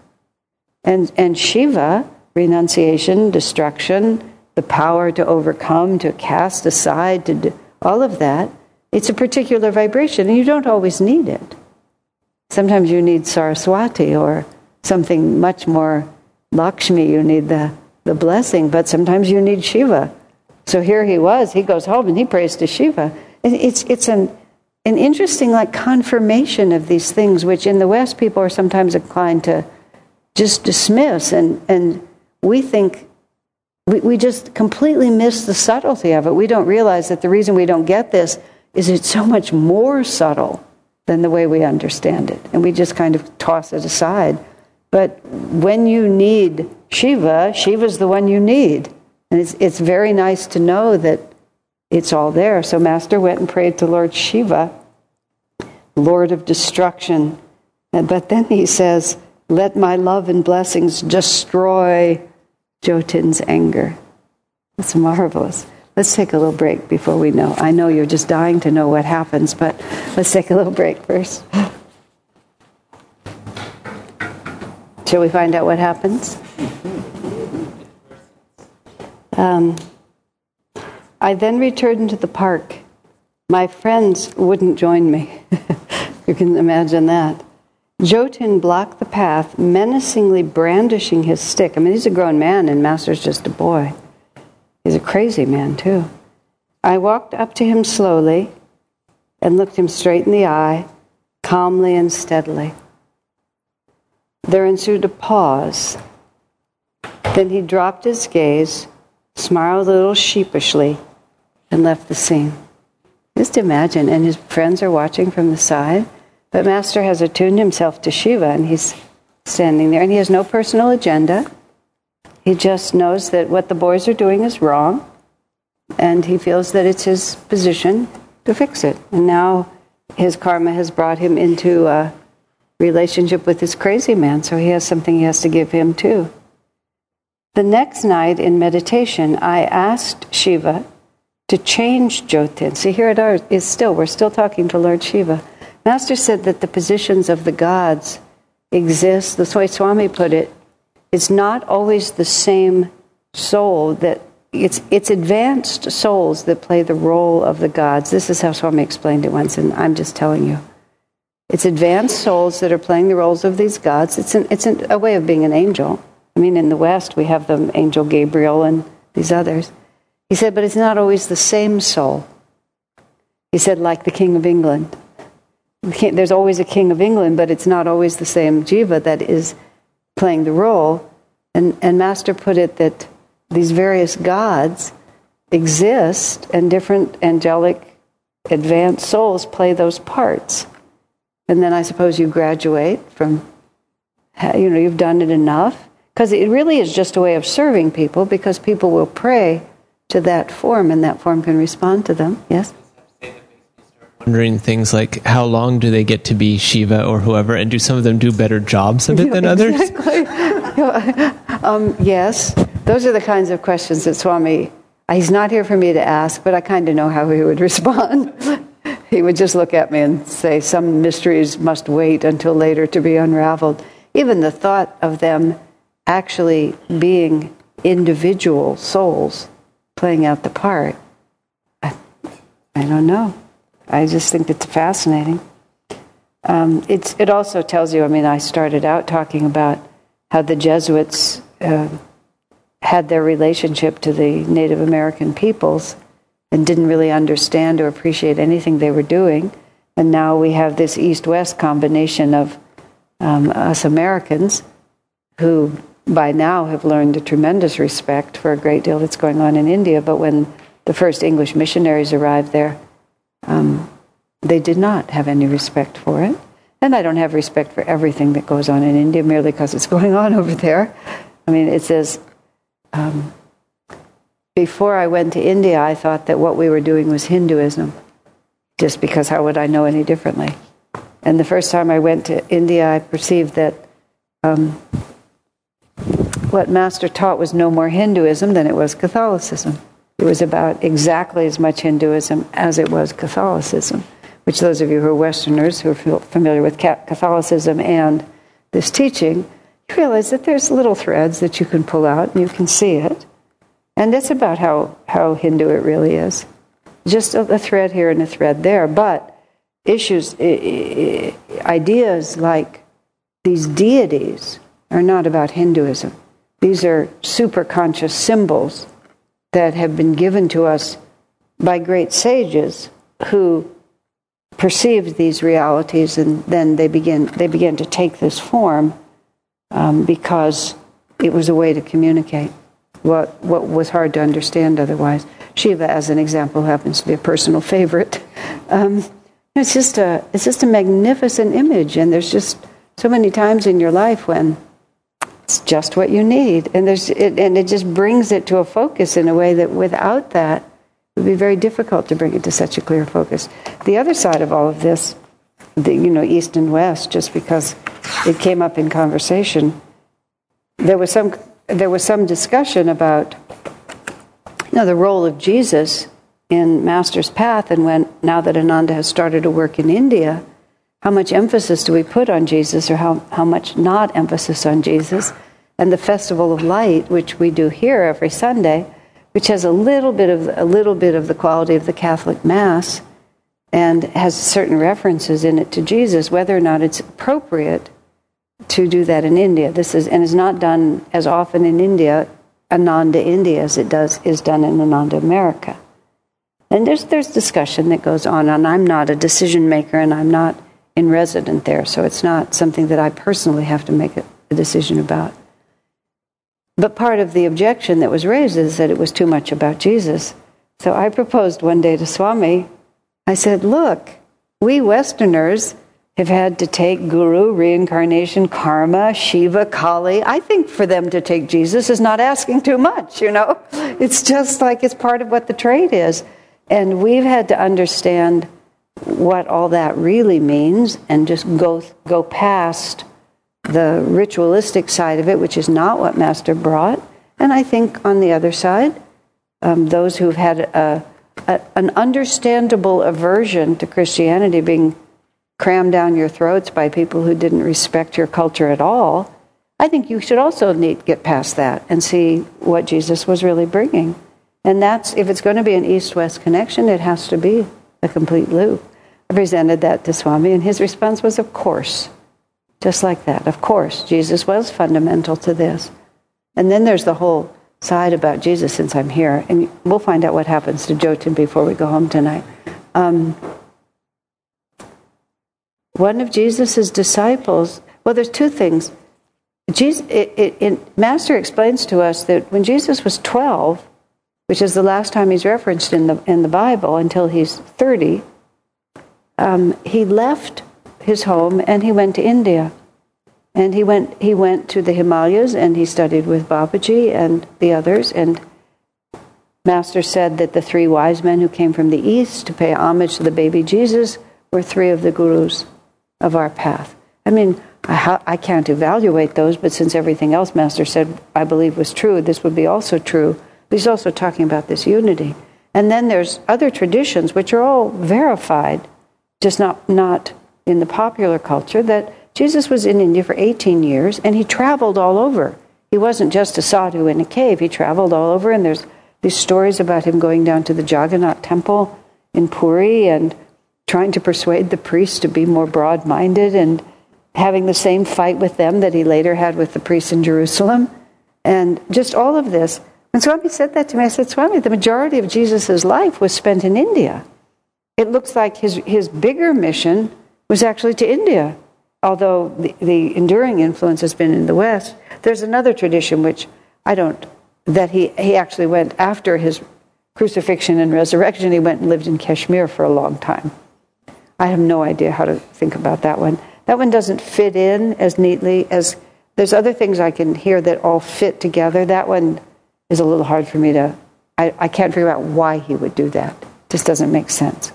And, and Shiva, renunciation, destruction, the power to overcome, to cast aside, to do, all of that, it's a particular vibration, and you don't always need it. Sometimes you need Saraswati or something much more Lakshmi, you need the, the blessing, but sometimes you need Shiva. So here he was, he goes home and he prays to Shiva. It's, it's an, an interesting like confirmation of these things, which in the West people are sometimes inclined to just dismiss. And, and we think, we, we just completely miss the subtlety of it. We don't realize that the reason we don't get this is it's so much more subtle than the way we understand it. And we just kind of toss it aside. But when you need Shiva, Shiva's the one you need. And it's, it's very nice to know that it's all there. So Master went and prayed to Lord Shiva, Lord of destruction. But then he says, Let my love and blessings destroy Jotin's anger. It's marvelous. Let's take a little break before we know. I know you're just dying to know what happens, but let's take a little break first. Shall we find out what happens? Um, I then returned to the park. My friends wouldn't join me. <laughs> you can imagine that. Jotin blocked the path, menacingly brandishing his stick. I mean, he's a grown man, and Master's just a boy. He's a crazy man, too. I walked up to him slowly and looked him straight in the eye, calmly and steadily. There ensued a pause. Then he dropped his gaze, smiled a little sheepishly, and left the scene. Just imagine, and his friends are watching from the side, but Master has attuned himself to Shiva, and he's standing there, and he has no personal agenda. He just knows that what the boys are doing is wrong, and he feels that it's his position to fix it. And now his karma has brought him into a relationship with this crazy man, so he has something he has to give him too. The next night in meditation, I asked Shiva to change Jotin. See, here it is still, we're still talking to Lord Shiva. Master said that the positions of the gods exist, the way Swami put it, it's not always the same soul that it's it's advanced souls that play the role of the gods. This is how Swami explained it once, and I'm just telling you. It's advanced souls that are playing the roles of these gods. It's an, it's an, a way of being an angel. I mean, in the West, we have the angel Gabriel and these others. He said, but it's not always the same soul. He said, like the King of England. There's always a King of England, but it's not always the same jiva that is playing the role. And, and Master put it that these various gods exist, and different angelic advanced souls play those parts. And then I suppose you graduate from, you know, you've done it enough. Because it really is just a way of serving people because people will pray to that form and that form can respond to them. Yes? Wondering things like how long do they get to be Shiva or whoever, and do some of them do better jobs of it than others? <laughs> um, yes, those are the kinds of questions that Swami. He's not here for me to ask, but I kind of know how he would <laughs> respond. he would just look at me and say, Some mysteries must wait until later to be unraveled. Even the thought of them actually being individual souls playing out the part, I, I don't know. I just think it's fascinating. Um, it's, it also tells you, I mean, I started out talking about how the Jesuits uh, had their relationship to the Native American peoples and didn't really understand or appreciate anything they were doing. And now we have this East West combination of um, us Americans who by now have learned a tremendous respect for a great deal that's going on in India. But when the first English missionaries arrived there, um, they did not have any respect for it. And I don't have respect for everything that goes on in India merely because it's <laughs> going on over there. I mean, it says, um, before I went to India, I thought that what we were doing was Hinduism, just because how would I know any differently? And the first time I went to India, I perceived that um, what Master taught was no more Hinduism than it was Catholicism. It was about exactly as much Hinduism as it was Catholicism, which those of you who are Westerners who are familiar with Catholicism and this teaching, you realize that there's little threads that you can pull out and you can see it. And that's about how, how Hindu it really is. Just a, a thread here and a thread there. But issues, ideas like these deities are not about Hinduism. These are superconscious symbols that have been given to us by great sages who perceived these realities and then they begin they began to take this form um, because it was a way to communicate what what was hard to understand otherwise. Shiva, as an example, happens to be a personal favorite. <laughs> Um, it's just a it's just a magnificent image, and there's just so many times in your life when it's just what you need. And, there's, it, and it just brings it to a focus in a way that without that, it would be very difficult to bring it to such a clear focus. The other side of all of this, the, you know, East and West, just because it came up in conversation, there was some, there was some discussion about you know, the role of Jesus in Master's Path, and when now that Ananda has started to work in India, how much emphasis do we put on Jesus or how, how much not emphasis on Jesus? And the Festival of Light, which we do here every Sunday, which has a little bit of a little bit of the quality of the Catholic Mass and has certain references in it to Jesus, whether or not it's appropriate to do that in India. This is and is not done as often in India, Ananda India, as it does is done in Ananda America. And there's there's discussion that goes on, and I'm not a decision maker, and I'm not in resident there, so it's not something that I personally have to make a, decision about. But part of the objection that was raised is that it was too much about Jesus. So I proposed one day to Swami, I said, Look, we Westerners have had to take guru, reincarnation, karma, Shiva, Kali. I think for them to take Jesus is not asking too much, you know? It's just like it's part of what the trade is. And we've had to understand what all that really means and just go go past the ritualistic side of it, which is not what Master brought. And I think on the other side, um, those who've had a, a, an understandable aversion to Christianity being crammed down your throats by people who didn't respect your culture at all, I think you should also need get past that and see what Jesus was really bringing. And that's if it's going to be an east-west connection, it has to be a complete loop. I presented that to Swami, and his response was, Of course. Just like that. Of course. Jesus was fundamental to this. And then there's the whole side about Jesus since I'm here. And we'll find out what happens to Jyotin before we go home tonight. Um, one of Jesus' disciples, well, there's two things. Jesus, it, it, it, Master explains to us that when Jesus was 12, which is the last time he's referenced in the, in the Bible until he's 30, um, he left his home and he went to India. And he went, he went to the Himalayas and he studied with Babaji and the others. And Master said that the three wise men who came from the east to pay homage to the baby Jesus were three of the gurus of our path. I mean, I, I can't evaluate those, but since everything else Master said I believe was true, this would be also true. But he's also talking about this unity. And then there's other traditions which are all verified, just not, not in the popular culture, that Jesus was in India for 18 years and he traveled all over. He wasn't just a sadhu in a cave, he traveled all over, and there's these stories about him going down to the Jagannath temple in Puri and trying to persuade the priests to be more broad minded and having the same fight with them that he later had with the priests in Jerusalem. And just all of this. When Swami said that to me, I said, Swami, the majority of Jesus' life was spent in India. It looks like his, his bigger mission was actually to India although the, the enduring influence has been in the West, there's another tradition which I don't, that he, he actually went after his crucifixion and resurrection, he went and lived in Kashmir for a long time. I have no idea how to think about that one. That one doesn't fit in as neatly as there's other things I can hear that all fit together. That one is a little hard for me to, I, I can't figure out why he would do that. It just doesn't make sense.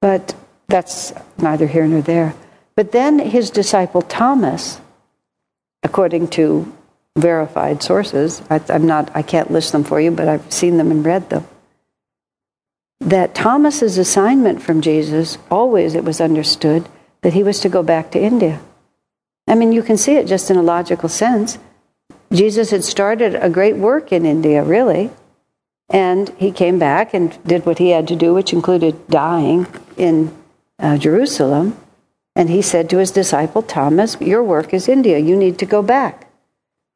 But that's neither here nor there. But then his disciple Thomas, according to verified sources, I, am not, I can't list them for you, but I've seen them and read them. That Thomas's assignment from Jesus, always it was understood that he was to go back to India. I mean, you can see it just in a logical sense. Jesus had started a great work in India, really, and he came back and did what he had to do, which included dying in uh, Jerusalem. And he said to his disciple Thomas, Your work is India. You need to go back.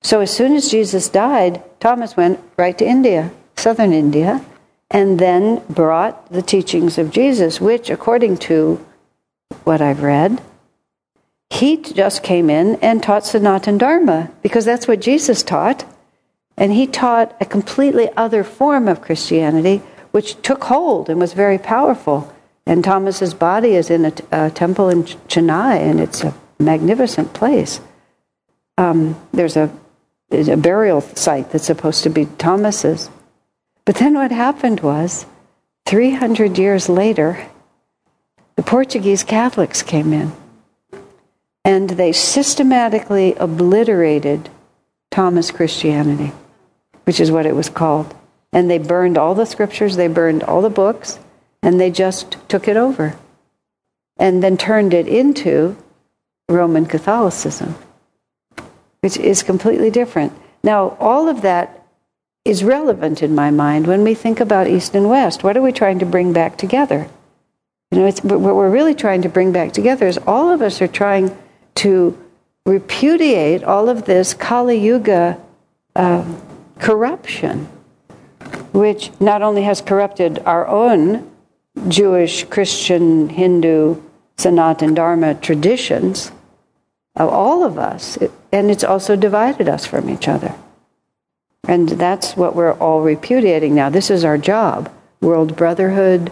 So as soon as Jesus died, Thomas went right to India, southern India, and then brought the teachings of Jesus, which, according to what I've read, he just came in and taught Sanatan Dharma, because that's what Jesus taught. And he taught a completely other form of Christianity, which took hold and was very powerful. And Thomas's body is in a, a temple in Chennai, and it's a magnificent place. Um, there's a, a burial site that's supposed to be Thomas's. But then what happened was, 300 years later, the Portuguese Catholics came in and they systematically obliterated Thomas Christianity, which is what it was called. And they burned all the scriptures, they burned all the books, and they just took it over and then turned it into Roman Catholicism, which is completely different. Now, all of that is relevant in my mind when we think about East and West. What are we trying to bring back together? You know, what we're really trying to bring back together is all of us are trying to repudiate all of this Kali Yuga uh, corruption, which not only has corrupted our own Jewish, Christian, Hindu, Sanatan Dharma traditions of all of us, and it's also divided us from each other. And that's what we're all repudiating now. This is our job. World brotherhood,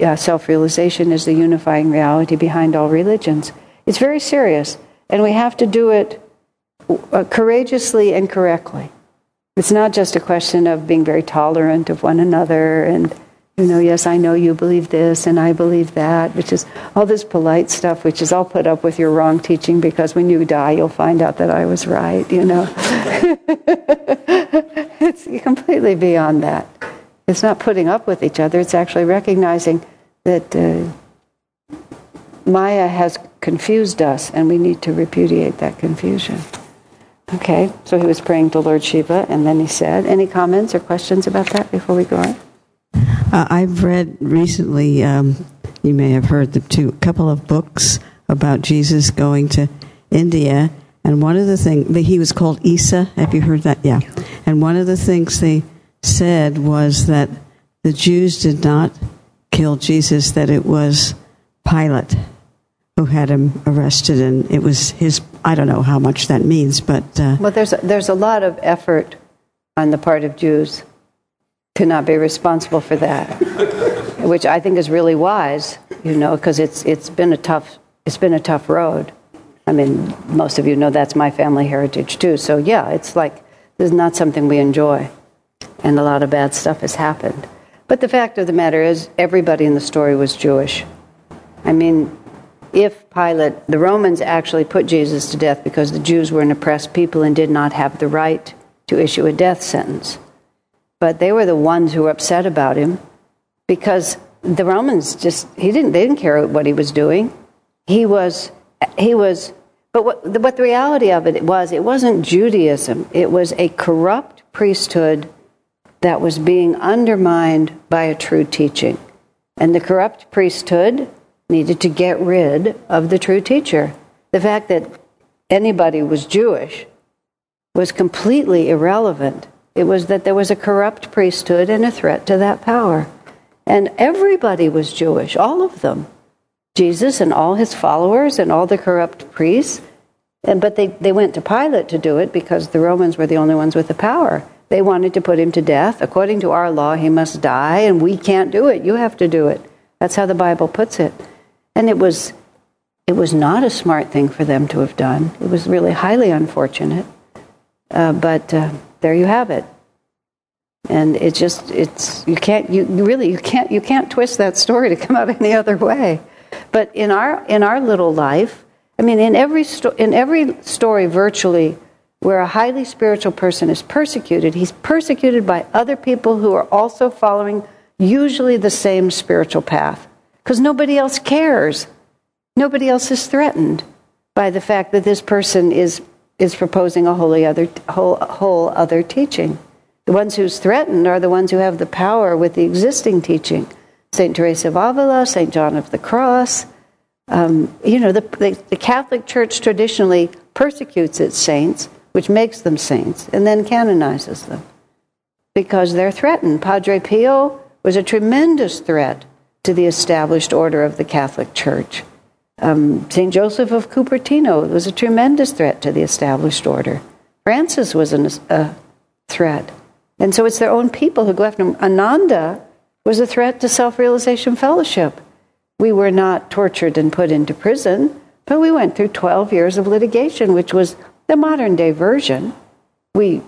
uh, self realization is the unifying reality behind all religions. It's very serious, and we have to do it uh, courageously and correctly. It's not just a question of being very tolerant of one another and you know, yes, I know you believe this and I believe that, which is all this polite stuff, which is I'll put up with your wrong teaching because when you die, you'll find out that I was right, you know. <laughs> it's completely beyond that. It's not putting up with each other, it's actually recognizing that uh, Maya has confused us and we need to repudiate that confusion. Okay, so he was praying to Lord Shiva and then he said, Any comments or questions about that before we go on? Uh, I've read recently, um, you may have heard the two couple of books about Jesus going to India, and one of the things he was called Isa. Have you heard that? Yeah. And one of the things they said was that the Jews did not kill Jesus; that it was Pilate who had him arrested, and it was his. I don't know how much that means, but uh, well, there's a, there's a lot of effort on the part of Jews to not be responsible for that, <laughs> which I think is really wise, you know, because it's it's been a tough, it's been a tough road. I mean, most of you know that's my family heritage too. So, yeah, it's like this is not something we enjoy. And a lot of bad stuff has happened. But the fact of the matter is, everybody in the story was Jewish. I mean, if Pilate, the Romans actually put Jesus to death because the Jews were an oppressed people and did not have the right to issue a death sentence. But they were the ones who were upset about him because the Romans just, he didn't, they didn't care what he was doing. He was, he was, but what, what the reality of it was, it wasn't Judaism. It was a corrupt priesthood that was being undermined by a true teaching. And the corrupt priesthood needed to get rid of the true teacher. The fact that anybody was Jewish was completely irrelevant. It was that there was a corrupt priesthood and a threat to that power. And everybody was Jewish, all of them. Jesus and all his followers and all the corrupt priests. And, but they, they went to Pilate to do it because the Romans were the only ones with the power. They wanted to put him to death. According to our law, he must die, and we can't do it. You have to do it. That's how the Bible puts it. And it was, it was not a smart thing for them to have done. It was really highly unfortunate. Uh, but uh, there you have it. And it just, it's, you can't, you, really, you can't, you can't twist that story to come out any other way. But in our, in our little life, I mean, in every, sto- in every story virtually where a highly spiritual person is persecuted, he's persecuted by other people who are also following usually the same spiritual path because nobody else cares. Nobody else is threatened by the fact that this person is, is proposing a wholly other, whole, whole other teaching. The ones who's threatened are the ones who have the power with the existing teaching. St. Teresa of Avila, St. John of the Cross. Um, you know, the, the, the Catholic Church traditionally persecutes its saints, which makes them saints, and then canonizes them because they're threatened. Padre Pio was a tremendous threat to the established order of the Catholic Church. Um, St. Joseph of Cupertino was a tremendous threat to the established order. Francis was an, a threat. And so it's their own people who go after him. Ananda was a threat to self realization fellowship. We were not tortured and put into prison, but we went through 12 years of litigation, which was the modern day version. We,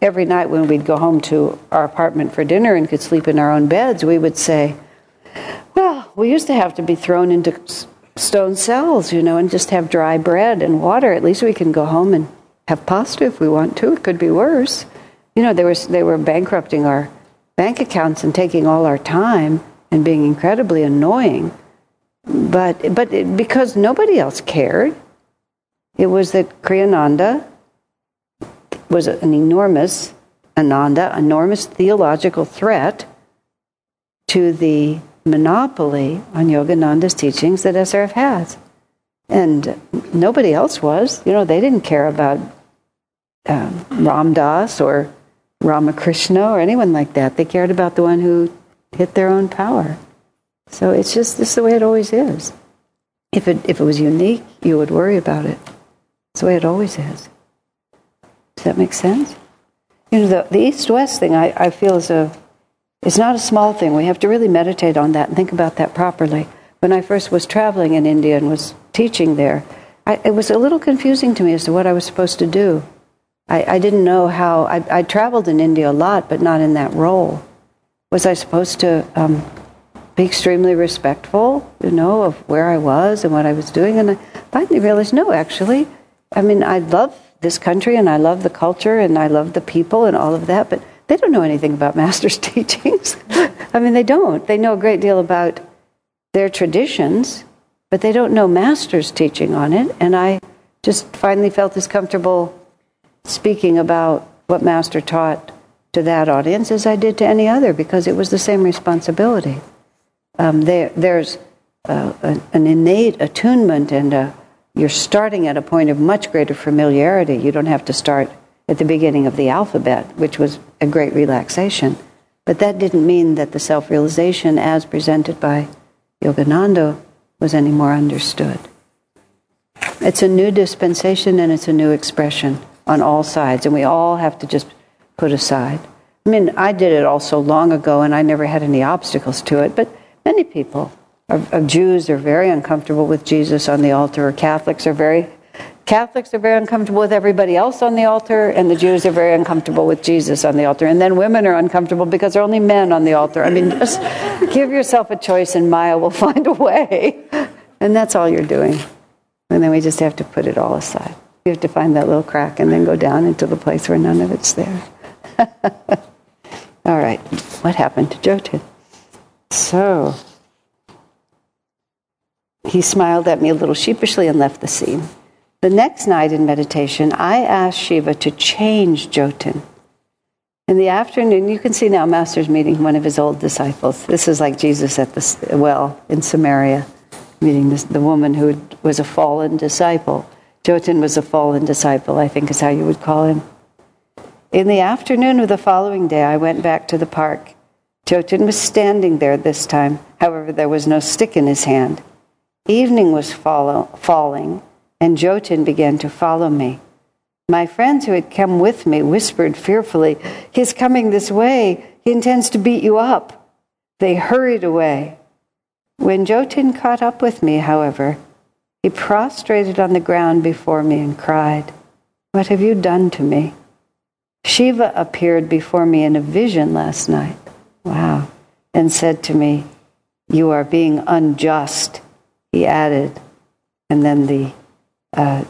every night when we'd go home to our apartment for dinner and could sleep in our own beds, we would say, well, we used to have to be thrown into stone cells, you know, and just have dry bread and water. At least we can go home and have pasta if we want to. It could be worse. You know, they were, they were bankrupting our bank accounts and taking all our time and being incredibly annoying. But, but it, because nobody else cared, it was that Kriyananda was an enormous, Ananda, enormous theological threat to the monopoly on Yogananda's teachings that SRF has. And nobody else was. You know, they didn't care about um, Ram Dass or Ramakrishna or anyone like that. They cared about the one who hit their own power. So it's just this is the way it always is. If it if it was unique, you would worry about it. It's the way it always is. Does that make sense? You know, the, the east west thing I, I feel is a it's not a small thing. We have to really meditate on that and think about that properly. When I first was traveling in India and was teaching there, I, it was a little confusing to me as to what I was supposed to do. I, I didn't know how. I, I, traveled in India a lot, but not in that role. Was I supposed to um, be extremely respectful, you know, of where I was and what I was doing? And I finally realized, no, actually. I mean, I love this country and I love the culture and I love the people and all of that, but they don't know anything about Master's <laughs> teachings. I mean, they don't. They know a great deal about their traditions, but they don't know Master's teaching on it. And I just finally felt as comfortable speaking about what Master taught to that audience as I did to any other because it was the same responsibility. Um, there, there's uh, an innate attunement, and a, you're starting at a point of much greater familiarity. You don't have to start at the beginning of the alphabet, which was a great relaxation. But that didn't mean that the self realization as presented by Yogananda was any more understood. It's a new dispensation and it's a new expression on all sides, and we all have to just put aside. I mean, I did it all so long ago and I never had any obstacles to it, but many people of, Jews are very uncomfortable with Jesus on the altar, or Catholics are very Catholics are very uncomfortable with everybody else on the altar, and the Jews are very uncomfortable with Jesus on the altar. And then women are uncomfortable because there are only men on the altar. I mean, just give yourself a choice, and Maya will <laughs> find a way. And that's all you're doing. And then we just have to put it all aside. You have to find that little crack and then go down into the place where none of it's there. <laughs> all right, what happened to Jyotin? So, he smiled at me a little sheepishly and left the scene. The next night in meditation, I asked Shiva to change Jyotin. In the afternoon, you can see now Master's meeting one of his old disciples. This is like Jesus at the well in Samaria, meeting this, the woman who was a fallen disciple. Jyotin was a fallen disciple, I think is how you would call him. In the afternoon of the following day, I went back to the park. Jyotin was standing there this time. However, there was no stick in his hand. Evening was follow, falling, and Jyotin began to follow me. My friends who had come with me whispered fearfully, He's coming this way. He intends to beat you up. They hurried away. When Jyotin caught up with me, however, he prostrated on the ground before me and cried, What have you done to me? Shiva appeared before me in a vision last night. Wow. And said to me, You are being unjust. He added, and then the uh,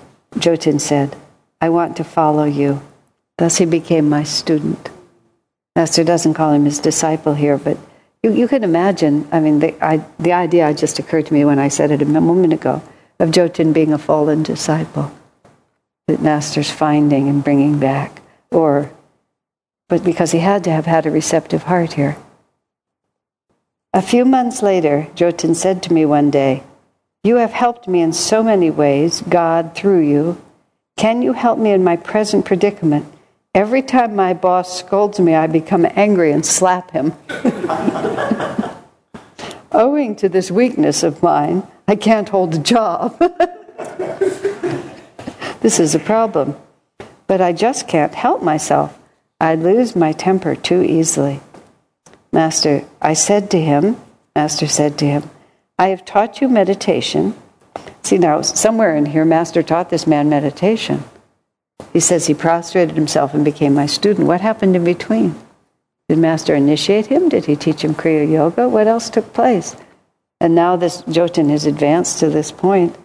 said, I want to follow you. Thus he became my student. Master doesn't call him his disciple here, but you, you can imagine, I mean, the, I, the idea just occurred to me when I said it a moment ago of Jyotin being a fallen disciple that Master's finding and bringing back, or, but because he had to have had a receptive heart here. A few months later, Jyotin said to me one day, you have helped me in so many ways, God, through you. Can you help me in my present predicament? Every time my boss scolds me, I become angry and slap him. <laughs> Owing to this weakness of mine, I can't hold a job. <laughs> this is a problem. But I just can't help myself. I lose my temper too easily. Master, I said to him, Master said to him, I have taught you meditation. See, now, somewhere in here, Master taught this man meditation. He says he prostrated himself and became my student. What happened in between? Did Master initiate him? Did he teach him Kriya Yoga? What else took place? And now this Jyotin has advanced to this point.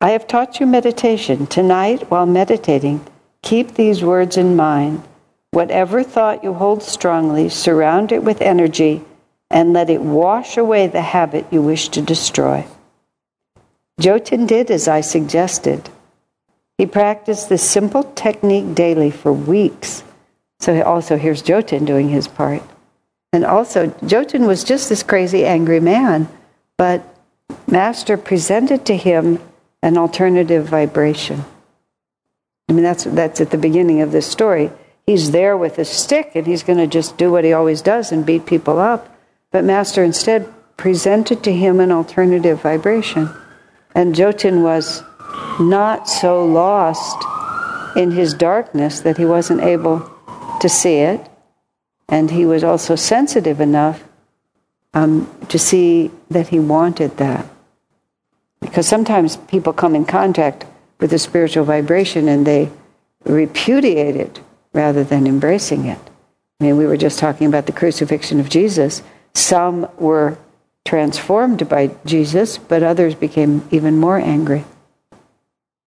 I have taught you meditation. Tonight, while meditating, keep these words in mind. Whatever thought you hold strongly, surround it with energy and let it wash away the habit you wish to destroy. Jyotin did as I suggested. He practiced this simple technique daily for weeks. So also here's Jyotin doing his part. And also, Jyotin was just this crazy, angry man, but Master presented to him an alternative vibration. I mean, that's, that's at the beginning of this story. He's there with a stick and he's going to just do what he always does and beat people up. But Master instead presented to him an alternative vibration. And Jyotin was not so lost in his darkness that he wasn't able to see it. And he was also sensitive enough um, to see that he wanted that. Because sometimes people come in contact with a spiritual vibration and they repudiate it rather than embracing it. I mean, we were just talking about the crucifixion of Jesus. Some were transformed by Jesus, but others became even more angry.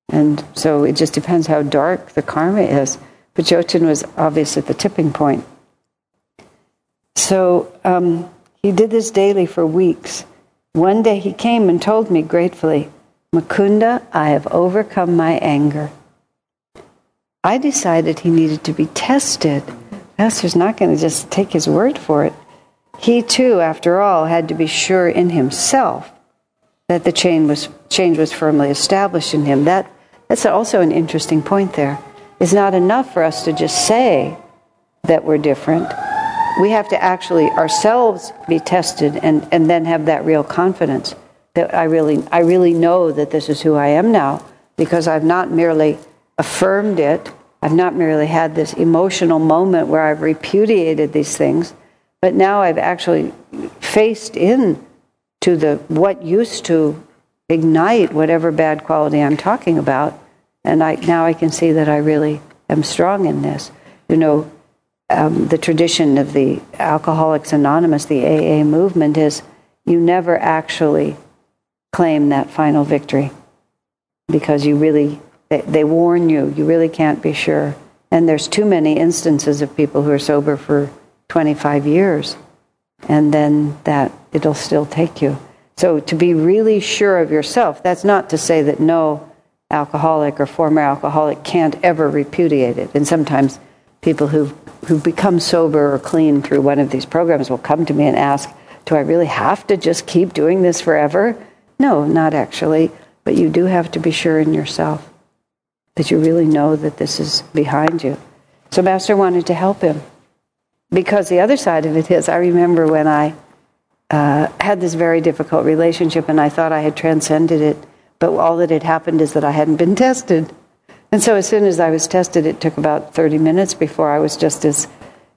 And so it just depends how dark the karma is. But Jyotin was obviously at the tipping point. So um, he did this daily for weeks. One day he came and told me gratefully, Mukunda, I have overcome my anger. I decided he needed to be tested. Master's not going to just take his word for it. He too, after all, had to be sure in himself that the change was, change was firmly established in him. That, that's also an interesting point there. It's not enough for us to just say that we're different. We have to actually ourselves be tested and, and then have that real confidence that I really, I really know that this is who I am now because I've not merely affirmed it, I've not merely had this emotional moment where I've repudiated these things, but now I've actually faced in to the what used to ignite whatever bad quality I'm talking about, and I now I can see that I really am strong in this. You know, um, the tradition of the Alcoholics Anonymous, the AA movement, is you never actually claim that final victory because you really they, they warn you you really can't be sure and there's too many instances of people who are sober for 25 years and then that it'll still take you so to be really sure of yourself that's not to say that no alcoholic or former alcoholic can't ever repudiate it and sometimes people who who become sober or clean through one of these programs will come to me and ask do i really have to just keep doing this forever no not actually but you do have to be sure in yourself that you really know that this is behind you. So Master wanted to help him. Because the other side of it is, I remember when I uh, had this very difficult relationship and I thought I had transcended it, but all that had happened is that I hadn't been tested. And so as soon as I was tested, it took about 30 minutes before I was just as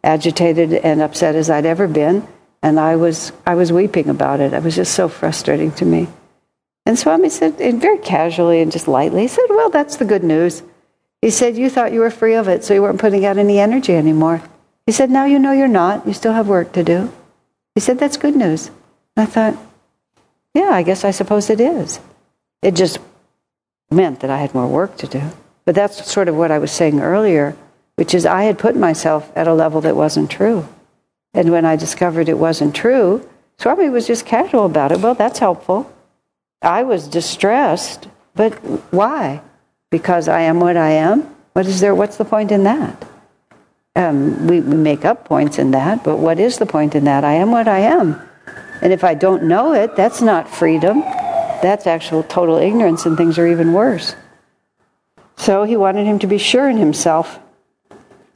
agitated and upset as I'd ever been. And I was, I was weeping about it. It was just so frustrating to me. And Swami said, and very casually and just lightly, he said, Well, that's the good news. He said, You thought you were free of it, so you weren't putting out any energy anymore. He said, Now you know you're not. You still have work to do. He said, That's good news. I thought, Yeah, I guess I suppose it is. It just meant that I had more work to do. But that's sort of what I was saying earlier, which is I had put myself at a level that wasn't true. And when I discovered it wasn't true, Swami was just casual about it. Well, that's helpful. I was distressed, but why? Because I am what I am? What is there? What's the point in that? Um, we, we make up points in that, but what is the point in that? I am what I am. And if I don't know it, that's not freedom. That's actual total ignorance, and things are even worse. So he wanted him to be sure in himself.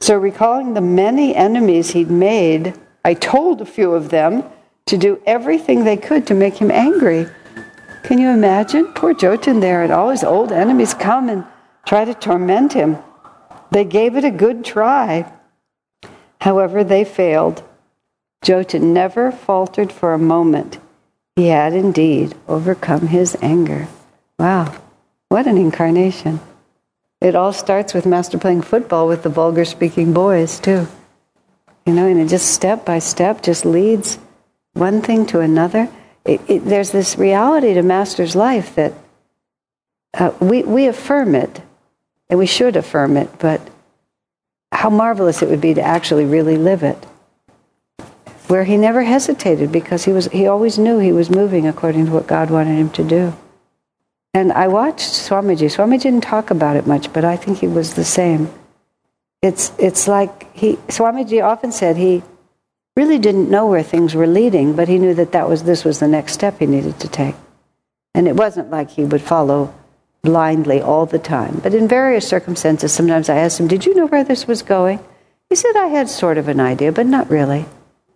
So, recalling the many enemies he'd made, I told a few of them to do everything they could to make him angry. Can you imagine? Poor Jyotin there, and all his old enemies come and try to torment him. They gave it a good try. However, they failed. Jyotin never faltered for a moment. He had indeed overcome his anger. Wow, what an incarnation. It all starts with Master playing football with the vulgar speaking boys, too. You know, and it just step by step just leads one thing to another it, it, there's this reality to Master's life that uh, we, we affirm it, and we should affirm it, but how marvelous it would be to actually really live it. Where he never hesitated because he, was, he always knew he was moving according to what God wanted him to do. And I watched Swamiji. Swamiji didn't talk about it much, but I think he was the same. It's, it's like he, Swamiji often said he really didn't know where things were leading, but he knew that, that was, this was the next step he needed to take. And it wasn't like he would follow blindly all the time. But in various circumstances, sometimes I asked him, Did you know where this was going? He said, I had sort of an idea, but not really.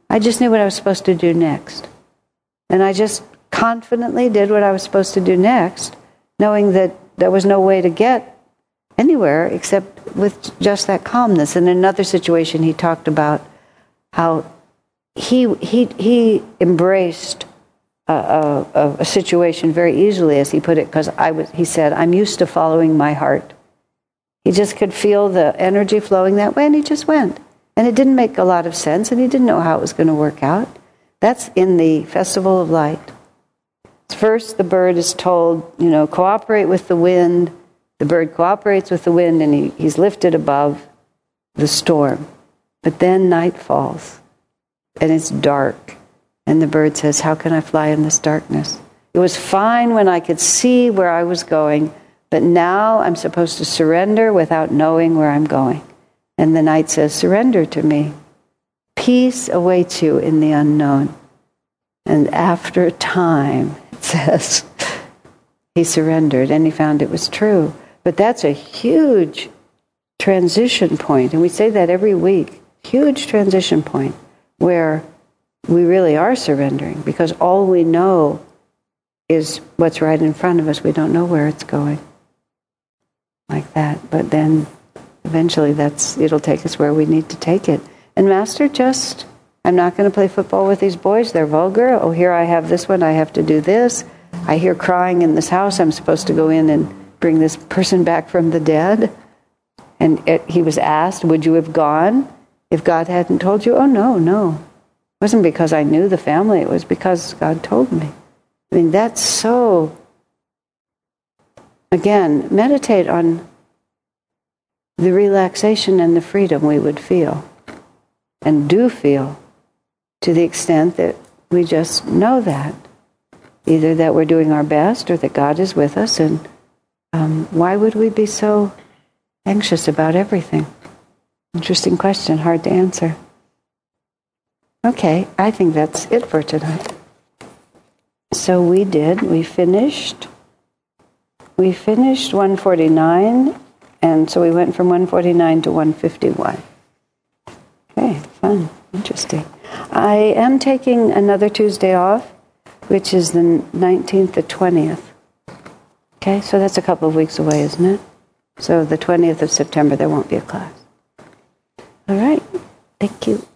I just knew what I was supposed to do next. And I just confidently did what I was supposed to do next, knowing that there was no way to get anywhere except with just that calmness. And in another situation, he talked about how he, he, he embraced a, a, a, situation very easily, as he put it, because I was, he said, I'm used to following my heart. He just could feel the energy flowing that way, and he just went. And it didn't make a lot of sense, and he didn't know how it was going to work out. That's in the Festival of Light. First, the bird is told, you know, cooperate with the wind. The bird cooperates with the wind, and he, he's lifted above the storm. But then night falls and it's dark. And the bird says, How can I fly in this darkness? It was fine when I could see where I was going, but now I'm supposed to surrender without knowing where I'm going. And the night says, Surrender to me. Peace awaits you in the unknown. And after a time, <laughs> it says, he surrendered and he found it was true. But that's a huge transition point, and we say that every week. Huge transition point where we really are surrendering because all we know is what's right in front of us. We don't know where it's going. Like that. But then eventually that's it'll take us where we need to take it. And master just I'm not going to play football with these boys. They're vulgar. Oh, here I have this one. I have to do this. I hear crying in this house. I'm supposed to go in and bring this person back from the dead. And it, he was asked, Would you have gone if God hadn't told you? Oh, no, no. It wasn't because I knew the family, it was because God told me. I mean, that's so. Again, meditate on the relaxation and the freedom we would feel and do feel to the extent that we just know that. Either that we're doing our best or that God is with us. And um, why would we be so anxious about everything? Interesting question, hard to answer. Okay, I think that's it for tonight. So we did, we finished. We finished 149, and so we went from 149 to 151. Okay, fun, interesting. I am taking another Tuesday off, which is the 19th to 20th. Okay, so that's a couple of weeks away, isn't it? So the 20th of September, there won't be a class. All right, thank you.